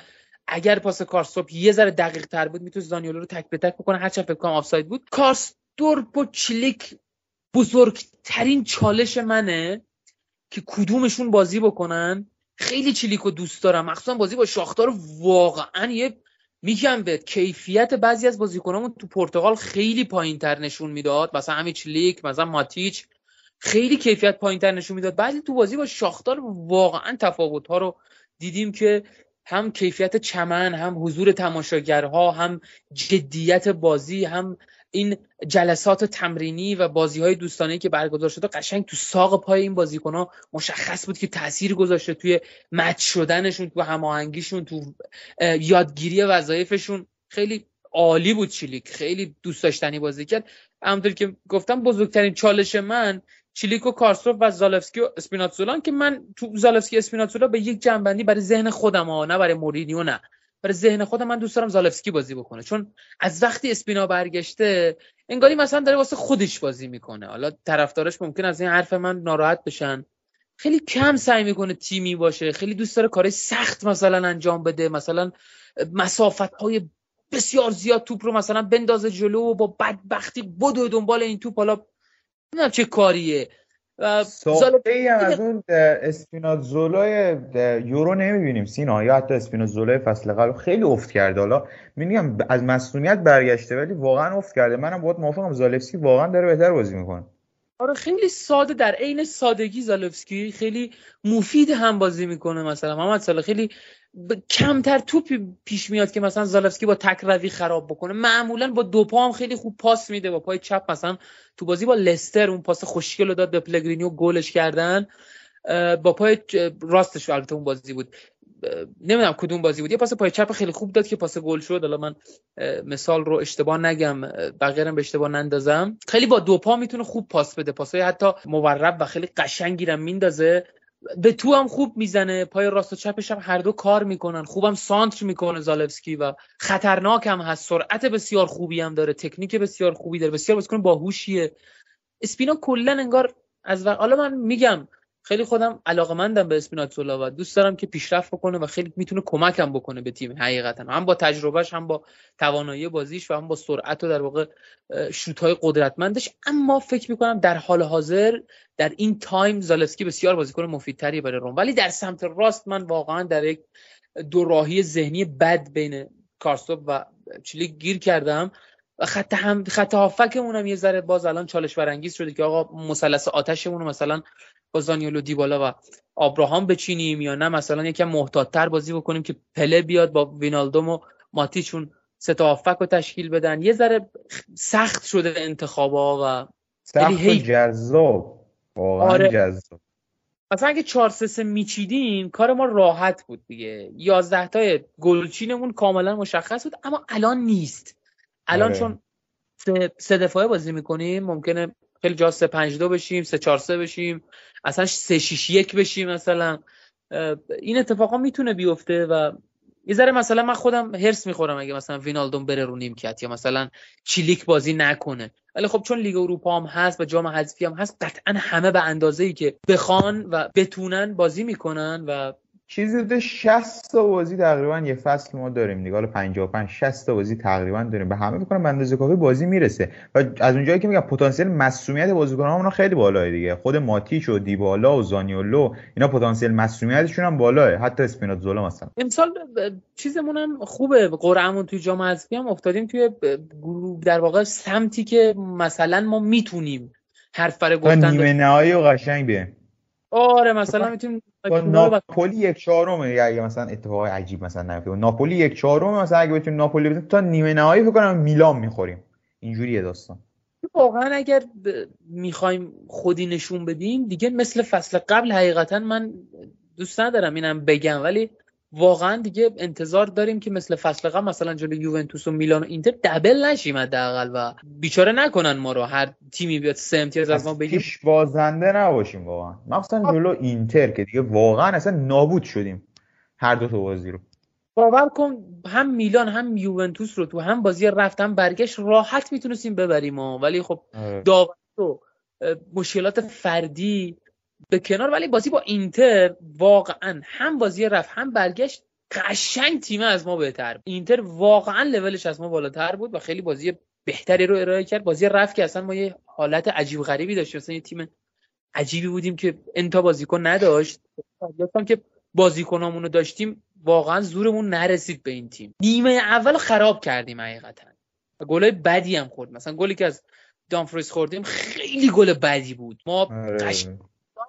اگر پاس کارستوپ یه ذره دقیق تر بود می‌تونست دانیولو رو تک به تک بکنه. هرچند فکر کنم آفساید بود. کارستورپ و چلیک بزرگترین چالش منه که کدومشون بازی بکنن. خیلی چلیکو دوست دارم. مخصوصا بازی با شاختار واقعا یه میگم به کیفیت بعضی از بازیکنامون تو پرتغال خیلی پایین تر نشون می‌داد. مثلا همین چلیک مثلا ماتیچ. خیلی کیفیت پایین تر نشون می‌داد. بعضی تو بازی با شاختار واقعا تفاوت ها رو دیدیم که هم کیفیت چمن هم حضور تماشاگرها هم جدیت بازی هم این جلسات تمرینی و بازی های دوستانه که برگزار شده قشنگ تو ساق پای این بازیکن ها مشخص بود که تاثیر گذاشته توی مچ شدنشون تو هماهنگیشون تو یادگیری وظایفشون. خیلی عالی بود چیلیک. خیلی دوست داشتنی بازی کرد. همونطور که گفتم بزرگترین چالش من چیلیک و کارسروف و زالفسکی و اسپیناتزولان که من تو زالفسکی اسپیناتزولا به یک جنبندی برای ذهن خودم ها نه برای مورینیو نه. برای ذهن خودم من دوست دارم زالفسکی بازی بکنه. چون از وقتی اسپینا برگشته انگاری مثلا داره واسه خودش بازی می‌کنه. حالا طرفدارش ممکن از این حرف من ناراحت بشن. خیلی کم سعی می‌کنه تیمی باشه. خیلی دوست داره کارهای سخت مثلا انجام بده. مثلا مسافت های بسیار زیاد توپ رو مثلا بندازه جلو و با بدبختی بدو دنبال این توپ. حالا نمی‌دونم چه کاریه. ساخته هم از اون اسپینازولای یورو نمی‌بینیم سینا. یا حتی اسپینازولای فصل قبل خیلی افت کرده. حالا میگم از مسئولیت برگشته ولی واقعا افت کرده. منم باید موافقم. زالفسکی واقعا داره بهتر بازی می‌کنه. آره خیلی ساده در عین سادگی زالفسکی خیلی مفید هم بازی می‌کنه مثلا. محمد ساله خیلی کمتر توپی پیش میاد که مثلا زالفسکی با تک روی خراب بکنه. معمولا با دو پا هم خیلی خوب پاس میده با پای چپ مثلا. تو بازی با لستر اون پاس خوشگل رو داد به پلگرینی و گلش کردن. با پای راستش البته اون بازی بود. نمی‌دونم کدوم بازی بود. یه پاس پای چپ خیلی خوب داد که پاس گل شد. حالا من مثال رو اشتباه نگم. بقیه به اشتباه نندازم. خیلی با دو پا می‌تونه خوب پاس بده. پاسای حتی مورب و خیلی قشنگی رو میندازه. به تو هم خوب می‌زنه. پای راست و چپش هم هر دو کار می‌کنن. خوبم سانتر می‌کنه زالفسکی و خطرناک هم هست. سرعت بسیار خوبی هم داره. تکنیک بسیار خوبی داره. بسیار بازیکن باهوشیه. اسپینا کلا انگار از وقت حالا من میگم خیلی خودم علاقمندم به اسپیناتزولا و دوست دارم که پیشرفت بکنه و خیلی می‌تونه کمکم بکنه به تیم حقیقتا. هم با تجربهش هم با توانایی بازیش و هم با سرعت و در واقع های قدرتمندش. اما فکر می‌کنم در حال حاضر در این تایم زالسکی بسیار بازیکن مفیدتری برای روم. ولی در سمت راست من واقعا در یک دوراهی ذهنی بد بین کارستوب و چیلی گیر کردم. و خط هم خط هافکمون هم یه ذره باز الان چالش برانگیز شده که آقا مثلث آتشمون مثلا با زانیولو دیبالا و آبراهام بچینیم یا نه مثلا یکم محتاطتر بازی بکنیم که پله بیاد با وینالدوم و ماتیچون سه تا رو تشکیل بدن. یه ذره سخت شده انتخابا و سخت هی... جذاب. واقعا آره. جذاب. مثلا اگه 4 3 میچیدیم کار ما راحت بود دیگه. 11 تا گلچینمون کاملا مشخص بود اما الان نیست. الان آره. چون سه دفاعه بازی می‌کنیم ممکنه خیلی جا 3 5 2 بشیم 3 4 3 بشیم. اصلا 3 6 1 بشیم مثلا. این اتفاقا می‌تونه بیفته و یه ذره مثلا من خودم هرس می‌خورم اگه مثلا وینالدوم بره رو نیمکت یا مثلا چیلیک بازی نکنه. ولی خب چون لیگ اروپا هم هست و جام حذفی هم هست قطعا همه به اندازه ای که بخوان و بتونن بازی می‌کنن و چیزی بوده 60 تا بازی تقریبا یه فصل ما داریم دیگه. حالا 55 60 تا بازی تقریبا داریم. به همه فکر کنم به اندازه کافی بازی می‌رسه. و از اونجایی که میگم پتانسیل مسئولیت بازیکن‌ها خیلی بالاه دیگه. خود ماتیچ و دیبالا و زانیولو اینا پتانسیل مسئولیتشون هم بالاه حتی اسپیناتزولا مثلا. امسال چیزمون هم خوبه. قرعمون توی جام حذفی هم افتادیم توی در واقع سمتی که مثلا ما می‌تونیم حرف برای گفتن نیمه نهایی و قشنگ بیایم آره مثلا می‌تونیم ناپولی یک چهارم اگه مثلا اتفاق عجیب مثلا نیفته ناپولی یک چهارم مثلا اگه بتونیم ناپولی بزنیم تا نیمه نهایی فکر کنم میلان می‌خوریم. اینجوریه داستان. واقعا اگر می‌خوایم خودی نشون بدیم دیگه مثل فصل قبل حقیقتا من دوست ندارم اینم بگم ولی واقعا دیگه انتظار داریم که مثل فصل قبل مثلا جلوی یوونتوس و میلان و اینتر دبل نشیم حداقل و بیچاره نکنن ما رو هر تیمی بیاد سه امتیاز از ما پیش بازنده نباشیم واقعا. مخصوصا جلو اینتر که دیگه واقعا اصلا نابود شدیم هر دو تا بازی رو. باور کن هم میلان هم یوونتوس رو تو هم بازی رفتن برگشت راحت می‌تونستیم ببریم ولی خب آره. داوری و مشکلات فردی به کنار ولی بازی با اینتر واقعا هم بازی رفت هم برگشت. قشنگ تیم از ما بهتر بود. اینتر واقعا لولش از ما بالاتر بود و خیلی بازی بهتری رو ارائه کرد. بازی رفت که اصلا ما یه حالت عجیب غریبی داشتیم. مثلا یه تیم عجیبی بودیم که انتا بازیکن نداشت. گفتم که بازیکنامون رو داشتیم. واقعا زورمون نرسید به این تیم. نیمه اول خراب کردیم حقیقتا. گلای بدی هم خورد مثلا گلی که از دامفریس خوردیم خیلی گل بدی بود. ما آره.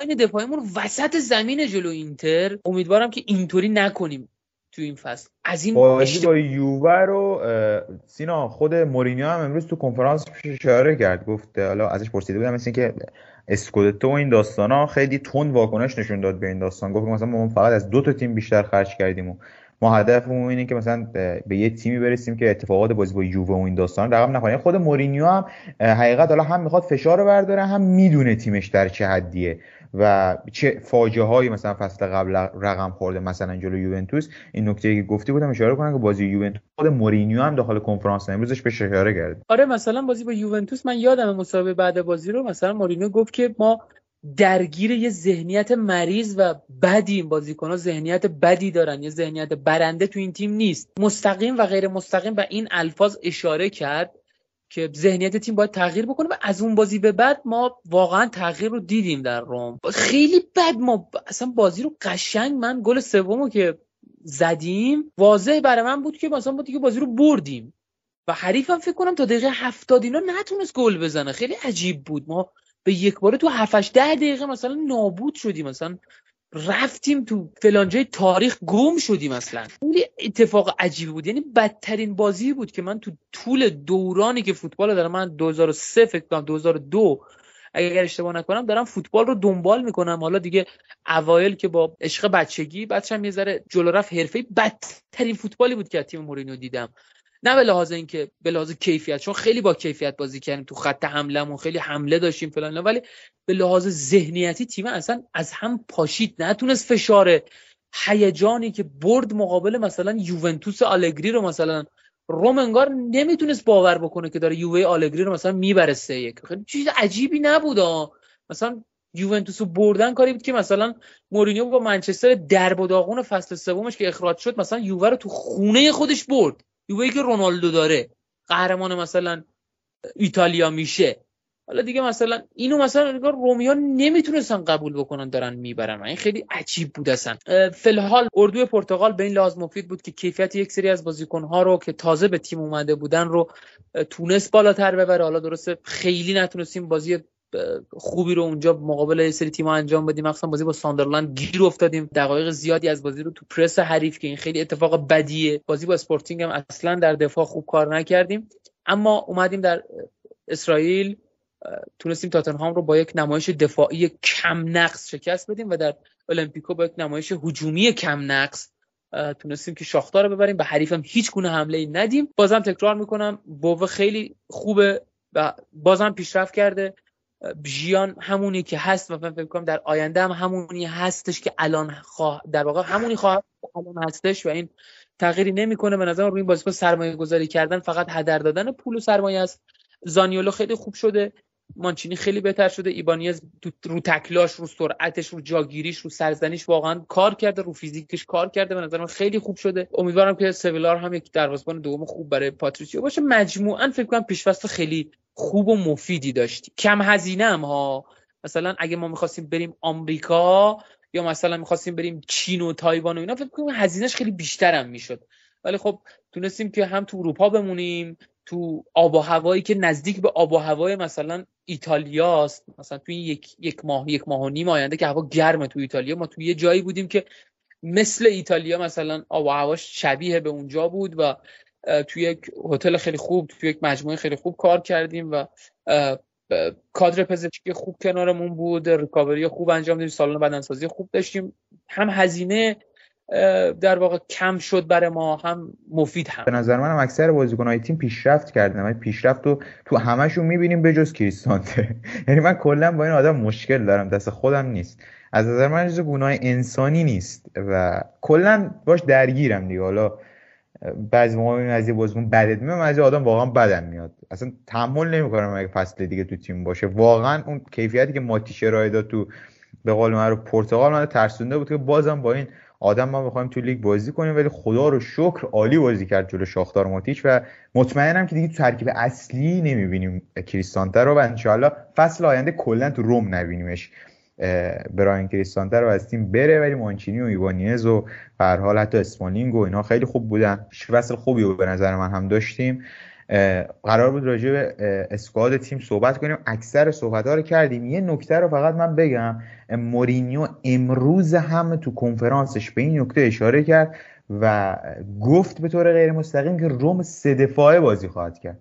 لاین دفاعیمون وسط زمین جلو اینتر. امیدوارم که اینطوری نکنیم تو این فصل. از این بازی با یووه رو سینا خود مورینیو هم امروز تو کنفرانس اشاره کرد. گفت حالا ازش پرسیده بودم مثل که اسکودتو و این داستان ها خیلی تند واکنش نشون داد به این داستان. گفت مثلا ما فقط از دو تا تیم بیشتر خرج کردیم و ما هدفمون اینه که مثلا به یه تیمی برسیم که اتفاقات بازی با یووه و این داستان رقم نکنه خود مورینیو هم حقیقت حالا هم می‌خواد فشار رو برداره هم می‌دونه تیمش در چه حدیه. و چه فاجعه هایی مثلا فصل قبل رقم خورده مثلا جلو یوونتوس. این نکته که گفتی بودم اشاره کنم که بازی یوونتوس خود مورینیو هم داخل کنفرانس امروزش به اشاره کرد. آره مثلا بازی با یوونتوس من یادم مسابقه بعد بازی رو مثلا مورینیو گفت که ما درگیر یه ذهنیت مریض و بدی این بازیکن‌ها ذهنیت بدی دارن یه ذهنیت برنده تو این تیم نیست. مستقیم و غیر مستقیم و این الفاظ اشاره کرد. که ذهنیت تیم باید تغییر بکنه و از اون بازی به بعد ما واقعا تغییر رو دیدیم در روم. خیلی بد ما اصلا بازی رو قشنگ من گل سومو که زدیم واضح برای من بود که مثلا ما دیگه بازی رو بردیم. و حریفم فکر کنم تا دقیقه هفتاد اینا نتونست گل بزنه. خیلی عجیب بود. ما به یک باره تو 7 ده دقیقه مثلا نابود شدیم. مثلا رفتیم تو فلانجای تاریخ گم شدیم مثلا خیلی اتفاق عجیبی بود. یعنی بدترین بازی بود که من تو طول دورانی که فوتبال دارم من 2003 فکر کنم 2002 اگر اشتباه نکنم دارم فوتبال رو دنبال می‌کنم. حالا دیگه اوایل که با عشق بچگی بعدش یه ذره جلو رفت حرفه بدترین فوتبالی بود که تیم مورینیو دیدم. نه به لحاظ اینکه به لحاظ کیفیت چون خیلی با کیفیت بازی کردیم تو خط حملهمون خیلی حمله داشتیم فلان ولی به لحاظ ذهنیتی تیم اصلا از هم پاشید نتونست فشار هیجانی که برد مقابل مثلا یوونتوس آلگری رو مثلا روم انگار نمی‌تونست باور بکنه که داره یووه آلگری رو مثلا می‌بره سه یک. خیلی چیز عجیبی نبود مثلا یوونتوس رو بردن کاری بود که مثلا مورینیو با منچستر درب و فصل سومش که اخراج شد مثلا یووه رو تو خونه خودش برد. یووه که رونالدو داره. قهرمان مثلا ایتالیا میشه. حالا دیگه مثلا اینو مثلا انگار رومیا نمی‌تونستن قبول بکنن دارن می‌برن. این خیلی عجیب بود اصلا. فی‌الحال اردوی پرتغال به این لحاظ مفید بود که کیفیت یک سری از بازیکنها رو که تازه به تیم اومده بودن رو تونست بالاتر ببره. حالا درسته خیلی نتونستیم بازی خوبی رو اونجا مقابل یه سری تیم‌ها انجام بدیم. مثلا بازی با ساندرلند گیر افتادیم. دقایق زیادی از بازی رو تو پرس حریف که این خیلی اتفاق بدیه. بازی با اسپورتینگ هم اصلا در دفاع خوب کار نکردیم. اما اومدیم در اسرائیل. تونستیم تاتنهام رو با یک نمایش دفاعی کم نقص شکست بدیم و در المپیکو با یک نمایش هجومی کم نقص تونستیم که شاختار رو ببریم. به حریفم هیچ گونه حمله ای ندیم. بازم تکرار می‌کنم بوه خیلی خوبه و بازم پیشرفت کرده. ژیان همونی که هست و فکر کنم در آینده هم همونی هستش که الان خواه در واقع همونی خواهد الان هستش و این تغییری نمی‌کنه. به نظر روی این بازیکن سرمایه گذاری کردن فقط هدر دادن پول و سرمایه است. زانیولو خیلی خوب شده. مانچینی خیلی بهتر شده. ایبانیز رو تکلاش رو سرعتش رو جاگیریش رو سرزنیش واقعا کار کرده رو فیزیکش کار کرده. به نظر من خیلی خوب شده. امیدوارم که سویلار هم یک دروازه‌بان دوم خوب برای پاتریسیو باشه. مجموعا فکر کنم پیشفست خیلی خوب و مفیدی داشتی. کم هزینه هم ها. مثلا اگه ما می‌خواستیم بریم آمریکا یا مثلا می‌خواستیم بریم چین و تایوان و اینا فکر کنم هزینهش خیلی بیشتر هم می‌شد. ولی خب تونستیم که هم تو اروپا بمونیم تو آب و هوایی که نزدیک به آب و هوای مثلا ایتالیاست مثلا توی یک یک ماه یک ماه و نیم آینده که هوا گرمه تو ایتالیا ما توی یه جایی بودیم که مثل ایتالیا مثلا آب و هواش شبیه به اونجا بود و توی یک هتل خیلی خوب توی یک مجموعه خیلی خوب کار کردیم و کادر پزشکی خوب کنارمون بود ریکاوری خوب انجام دادیم سالن بدنسازی خوب داشتیم. هم هزینه در واقع کم شد برای ما هم مفید هم. به نظر من هم اکثر بازیکن‌های تیم پیشرفت کردن. من پیشرفت رو تو همشون می‌بینیم به جز کریستانته یعنی من کلا با این آدم مشکل دارم. دست خودم نیست. از نظر من چیز گناه انسانی نیست و کلا باش درگیرم دیگه. حالا بعضی موقع از یه بازیکن بدت میاد از آدم واقعا بدن میاد. اصلا تحمل نمی‌کنم اگه فصل دیگه تو تیم باشه. واقعا اون کیفیتی که ماتیش ارائه داد تو به قول من رو پرتغال من ترسونده بود که بازم با این آدم ما می‌خوایم تو لیگ بازی کنیم ولی خدا رو شکر عالی بازی کرد جلو شاختار ماتیچ و مطمئنم که دیگه تو ترکیب اصلی نمی‌بینیم کریستانتر رو و انشاءالله فصل آینده کلا تو روم نبینیمش براین کریستانتر رو از تیم بره ولی مانچینی و ایوانیز و به حال حتی اسمالینگ و اینا خیلی خوب بودن. فصل خوبی رو به نظر من هم داشتیم. قرار بود راجع به اسکواد تیم صحبت کنیم. اکثر صحبت ها رو کردیم. یه نکته رو فقط من بگم. مورینیو امروز هم تو کنفرانسش به این نکته اشاره کرد و گفت به طور غیر مستقیم که روم سه دفاعه بازی خواهد کرد.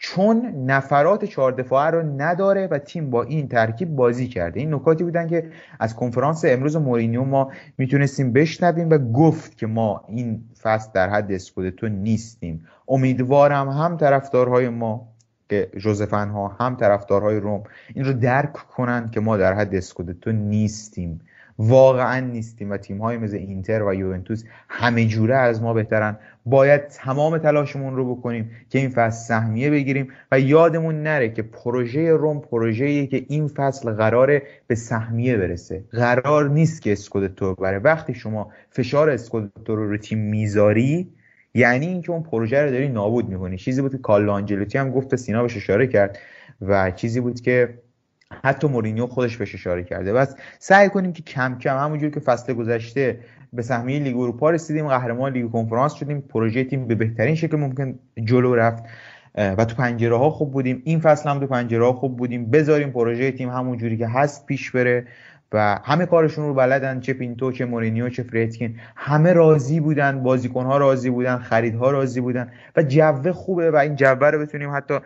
چون نفرات چهار دفاعه رو نداره و تیم با این ترکیب بازی کرده. این نکاتی بودن که از کنفرانس امروز مورینیو ما می‌تونستیم بشنویم و گفت که ما این فصل در حد اسکودتو نیستیم. امیدوارم هم طرفدارهای ما که جوزفن ها هم طرفدارهای روم این رو درک کنن که ما در حد اسکودتو نیستیم. واقعا نیستیم و تیم های مثل اینتر و یوونتوس همه جوره از ما بهترن. باید تمام تلاشمون رو بکنیم که این فصل سهمیه بگیریم و یادمون نره که پروژه روم پروژه‌ایه که این فصل قراره به سهمیه برسه. قرار نیست که اسکودتو بره وقتی شما فشار اسکودتو رو رو تیم می‌ذاری یعنی اینکه اون پروژه رو داری نابود می‌کنی. چیزی بود که کارلو آنجلوتی هم گفت سینا بهش اشاره کرد و چیزی بود که حتی مورینیو خودش بهش اشاره کرده. پس سعی کنیم که کم کم همونجور که فصل گذشته به سهمیه لیگ اروپا رسیدیم قهرمان لیگ کنفرانس شدیم پروژه تیم به بهترین شکل ممکن جلو رفت و تو پنجره ها خوب بودیم. این فصل هم تو پنجره ها خوب بودیم. بذاریم پروژه تیم همون جوری که هست پیش بره. و همه کارشون رو بلدن چه پینتو چه مورینیو چه فریدکین همه راضی بودن بازیکنها راضی بودن خریدها راضی بودن. و جو خوبه و این جو رو بتونیم حتی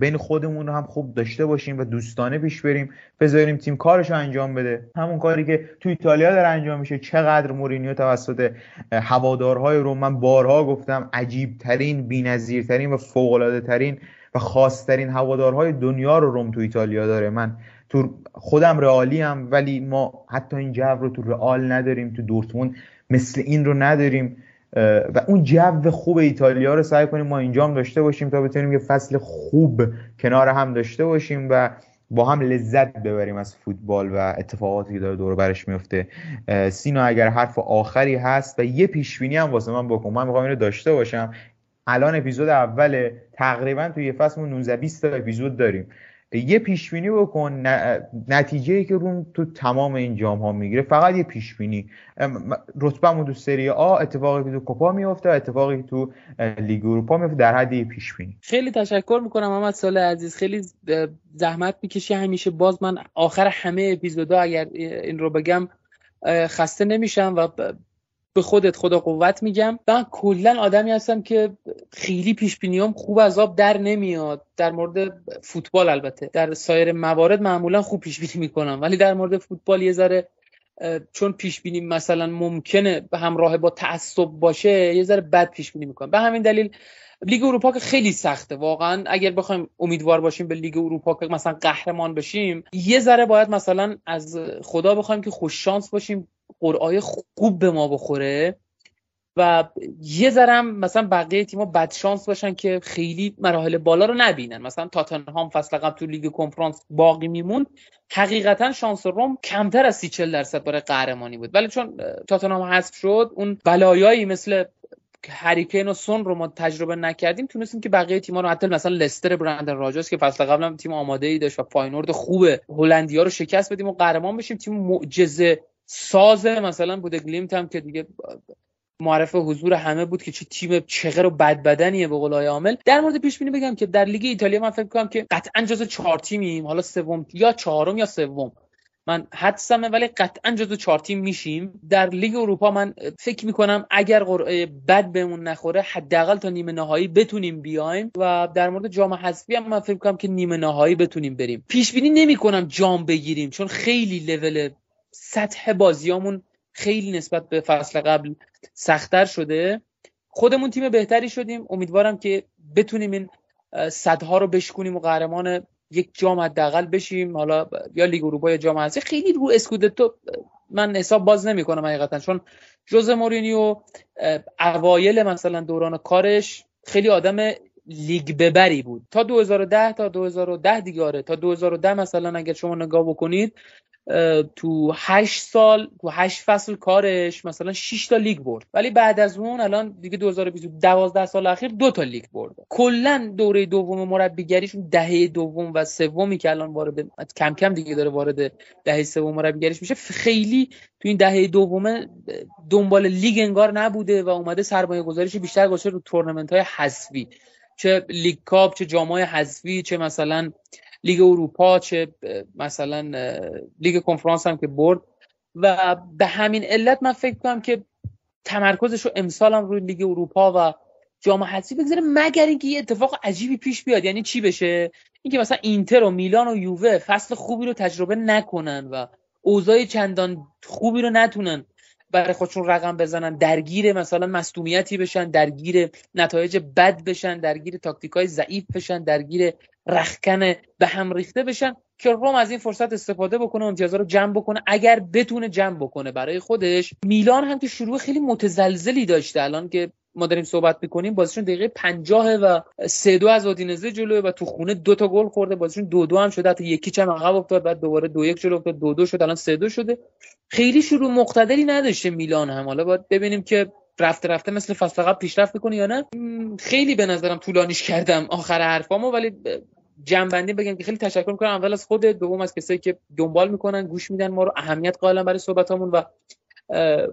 بین خودمون رو هم خوب داشته باشیم و دوستانه پیش بریم. بذاریم تیم کارش رو انجام بده. همون کاری که تو ایتالیا داره انجام میشه. چقدر مورینیو توسط هوادارهای رو من بارها گفتم عجیب ترین بی‌نظیرترین و فوق ترین و خاصترین هوادارهای دنیا رو روم تو ایتالیا داره. من تو خودم رئالی هم ولی ما حتی این جو رو تو رئال نداریم تو دورتموند مثل این رو نداریم. و اون جو خوب ایتالیا رو سعی کنیم ما اینجا هم داشته باشیم تا بتونیم یه فصل خوب کنار هم داشته باشیم و با هم لذت ببریم از فوتبال و اتفاقاتی که داره دور برش میفته. سینا اگر حرف آخری هست و یه پیشبینی هم واسه من بکن من می‌خوام اینو داشته باشم. الان اپیزود اوله تقریبا تو یه فصل 19 20 تا اپیزود داریم. یه پیش بینی بکن نتیجه ای که روم تو تمام این جام ها می‌گیره. فقط یه پیش بینی رتبهمون تو سری آ اتفاقی که تو کوپا میفته اتفاقی تو لیگ اروپا میفته در حد یه پیش بینی خیلی تشکر می‌کنم محمد سال عزیز. خیلی زحمت می‌کشی همیشه. باز من آخر همه اپیزودا اگر این رو بگم خسته نمیشم و به خودت خدا قوت میگم. من کلا آدمی هستم که خیلی پیش بینیام خوب از آب در نمیاد. در مورد فوتبال البته. در سایر موارد معمولا خوب پیش بینی می‌کنم. ولی در مورد فوتبال یه ذره چون پیش بینی مثلا ممکنه همراه با تعصب باشه یه ذره بد پیش بینی می‌کنم. به همین دلیل لیگ اروپا که خیلی سخته. واقعا اگر بخوایم امیدوار باشیم به لیگ اروپا که مثلا قهرمان بشیم یه ذره باید مثلا از خدا بخوایم که خوش شانس باشیم قرعای خوب به ما بخوره و یه ذرم مثلا بقیه تیم‌ها بد شانس باشن که خیلی مراحل بالا رو نبینن. مثلا تاتنهام فصل قبل تو لیگ کنفرانس باقی میمون حقیقتا شانس روم کمتر از 30 درصد برای قهرمانی بود. ولی چون تاتنهام حذف شد اون بلایایی مثل هریکین و سون رو ما تجربه نکردیم تونستیم که بقیه تیم‌ها رو حتی مثلا لستر برندن راجاس که فصل قبل هم تیم آماده ای داشت و پاینورد خوبه هلندیا رو شکست بدیم و قهرمان بشیم. تیم معجزه ساز مثلا بوده. گلیمت هم که دیگه معرف حضور همه بود که چه تیم چغر و بد بدنیه به قول عامل. در مورد پیش بینی بگم که در لیگ ایتالیا من فکر کنم که قطعا جز چهار تیمیم. حالا سوم یا چهارم یا سوم. من حدسمه ولی قطعا جزو چهار تیم میشیم. در لیگ اروپا من فکر می‌کنم اگر قرعه بد بهمون نخوره حداقل تا نیمه نهایی بتونیم بیایم و در مورد جام حذفی هم من فکر می‌کنم که نیمه نهایی بتونیم بریم. پیش بینی نمی‌کنم جام بگیریم چون خیلی لول سطح بازیامون خیلی نسبت به فصل قبل سختتر شده. خودمون تیم بهتری شدیم. امیدوارم که بتونیم این صدها رو بشکنیم و قهرمان یک جام حداقل بشیم حالا یا لیگ اروپا یا جام حذفی. خیلی رو اسکودتو من حساب باز نمی‌کنم حقیقتا چون ژوزه مورینیو اوایل مثلا دوران کارش خیلی آدم لیگ ببری بود. تا 2010 تا 2010 دیگه آره. تا 2010 مثلا اگر شما نگاه بکنید تو هشت سال تو هشت فصل کارش مثلا 6 تا لیگ برد. ولی بعد از اون الان دیگه 2020 12 سال اخیر دو تا لیگ برده کلا دوره دوم مربیگریشون دهه دوم و سومی که الان وارد کم کم دیگه داره وارد دهه سوم مربیگریش میشه خیلی تو این دهه دوم دنبال لیگ انگار نبوده و اومده سرمایه گذاریش بیشتر گذاشته رو تورنمنت های حذفی. چه لیگ کاپ چه جام حذفی چه مثلا لیگ اروپا چه مثلا لیگ کنفرانس هم که برد. و به همین علت من فکر کنم که تمرکزش رو امسال هم روی لیگ اروپا و جام حذفی بگذاره مگر اینکه یه اتفاق عجیبی پیش بیاد. یعنی چی بشه؟ اینکه مثلا اینتر و میلان و یووه فصل خوبی رو تجربه نکنن و اوضاع چندان خوبی رو نتونن. برای خودشون رقم بزنن درگیر مثلا مصدومیتی بشن درگیر نتایج بد بشن درگیر تاکتیک های ضعیف بشن درگیر رخکن به هم ریخته بشن که روم از این فرصت استفاده بکنه امتیازها رو جمع بکنه اگر بتونه جمع بکنه برای خودش. میلان هم که شروع خیلی متزلزلی داشته الان که ما داریم صحبت می‌کنیم بازیشون دقیقه 50 و سه دو از اودینزه جلوه و تو خونه دو تا گل خورده. بازیشون دو دو هم شده حتی یکی چم عقب افتاد بعد دوباره دو یک جلو افتاد دو دو شد الان سه دو شده. خیلی شروع مقتدری نداشته میلان هم. حالا باید ببینیم که رفته رفته مثل فصل قبل پیشرفت می‌کنه یا نه. خیلی به نظرم طولانیش کردم آخر حرفامو ولی جنبندی بگم که خیلی تشکر می‌کنم. اول از خود دوم از کسایی که دنبال می‌کنن گوش میدن ما رو اهمیت قائلن برای صحبتامون و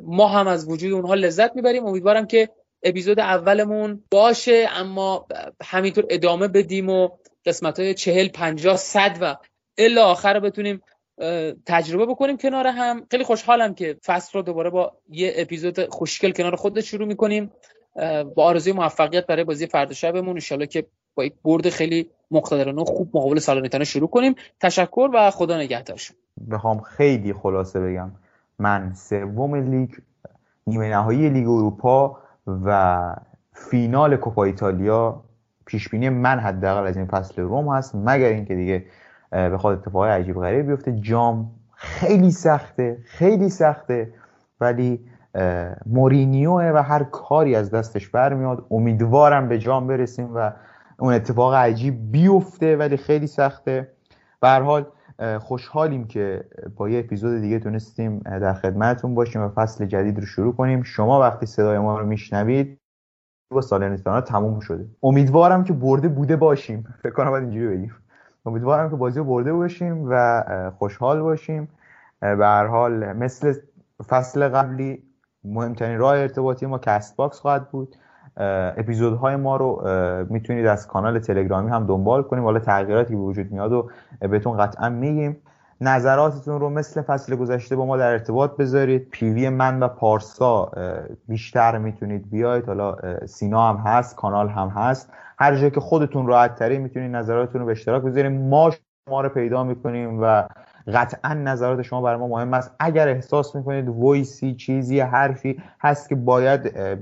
ما هم از وجود اونها لذت می‌بریم. امیدوارم که اپیزود اولمون باشه اما همینطور ادامه بدیم و قسمت های چهل پنجاه صد و الا آخر بتونیم تجربه بکنیم کنار هم. خیلی خوشحالم که فصل رو دوباره با یه اپیزود خوشگل کنار خودت شروع می‌کنیم. با آرزوی موفقیت برای بازی فردا شبمون. ان که با یک برد خیلی مقتدرانه و خوب مقابل سالانیتانه شروع کنیم. تشکر و خدا نگهدارشون. بخوام خیلی خلاصه بگم. من سوم لیگ نیمه نهایی لیگ اروپا و فینال کوپا ایتالیا پیش بینی من حداقل از این فصل روم هست مگر اینکه دیگه بخواد اتفاق عجیب غریب بیفته. جام خیلی سخته خیلی سخته ولی مورینیوه و هر کاری از دستش برمیاد. امیدوارم به جام برسیم و اون اتفاق عجیب بیفته ولی خیلی سخته. به حال خوشحالیم که با یه اپیزود دیگه تونستیم در خدمتتون باشیم و فصل جدید رو شروع کنیم. شما وقتی صدای ما رو میشنوید با سال تموم شده. امیدوارم که برده بوده باشیم. فکر کنم باید اینجوری بگیم. امیدوارم که بازی رو برده باشیم و خوشحال باشیم. به هر حال مثل فصل قبلی مهمترین راه ارتباطی ما کست باکس خواهد بود. اپیزودهای ما رو می‌تونید از کانال تلگرامی هم دنبال کنیم. حالا تغییراتی به وجود میاد و بهتون قطعا میگیم. نظراتتون رو مثل فصل گذشته با ما در ارتباط بذارید. پیوی من و پارسا بیشتر می‌تونید بیاید. حالا سینا هم هست کانال هم هست. هر جایی که خودتون راحت تری می‌تونید نظراتتون رو به اشتراک بذاریم ما شما رو پیدا می‌کنیم و قطعا نظرات شما برای ما مهم است. اگر احساس می‌کنید ویسی چیزی حرفی هست که باید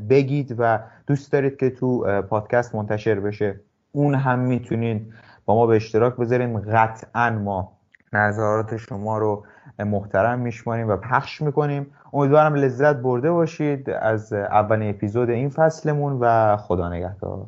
بگید و دوست دارید که تو پادکست منتشر بشه اون هم می‌تونید با ما به اشتراک بذاریم قطعا ما نظرات شما رو محترم میشماریم و پخش می‌کنیم. امیدوارم لذت برده باشید از اولین اپیزود این فصلمون و خدا نگهدار.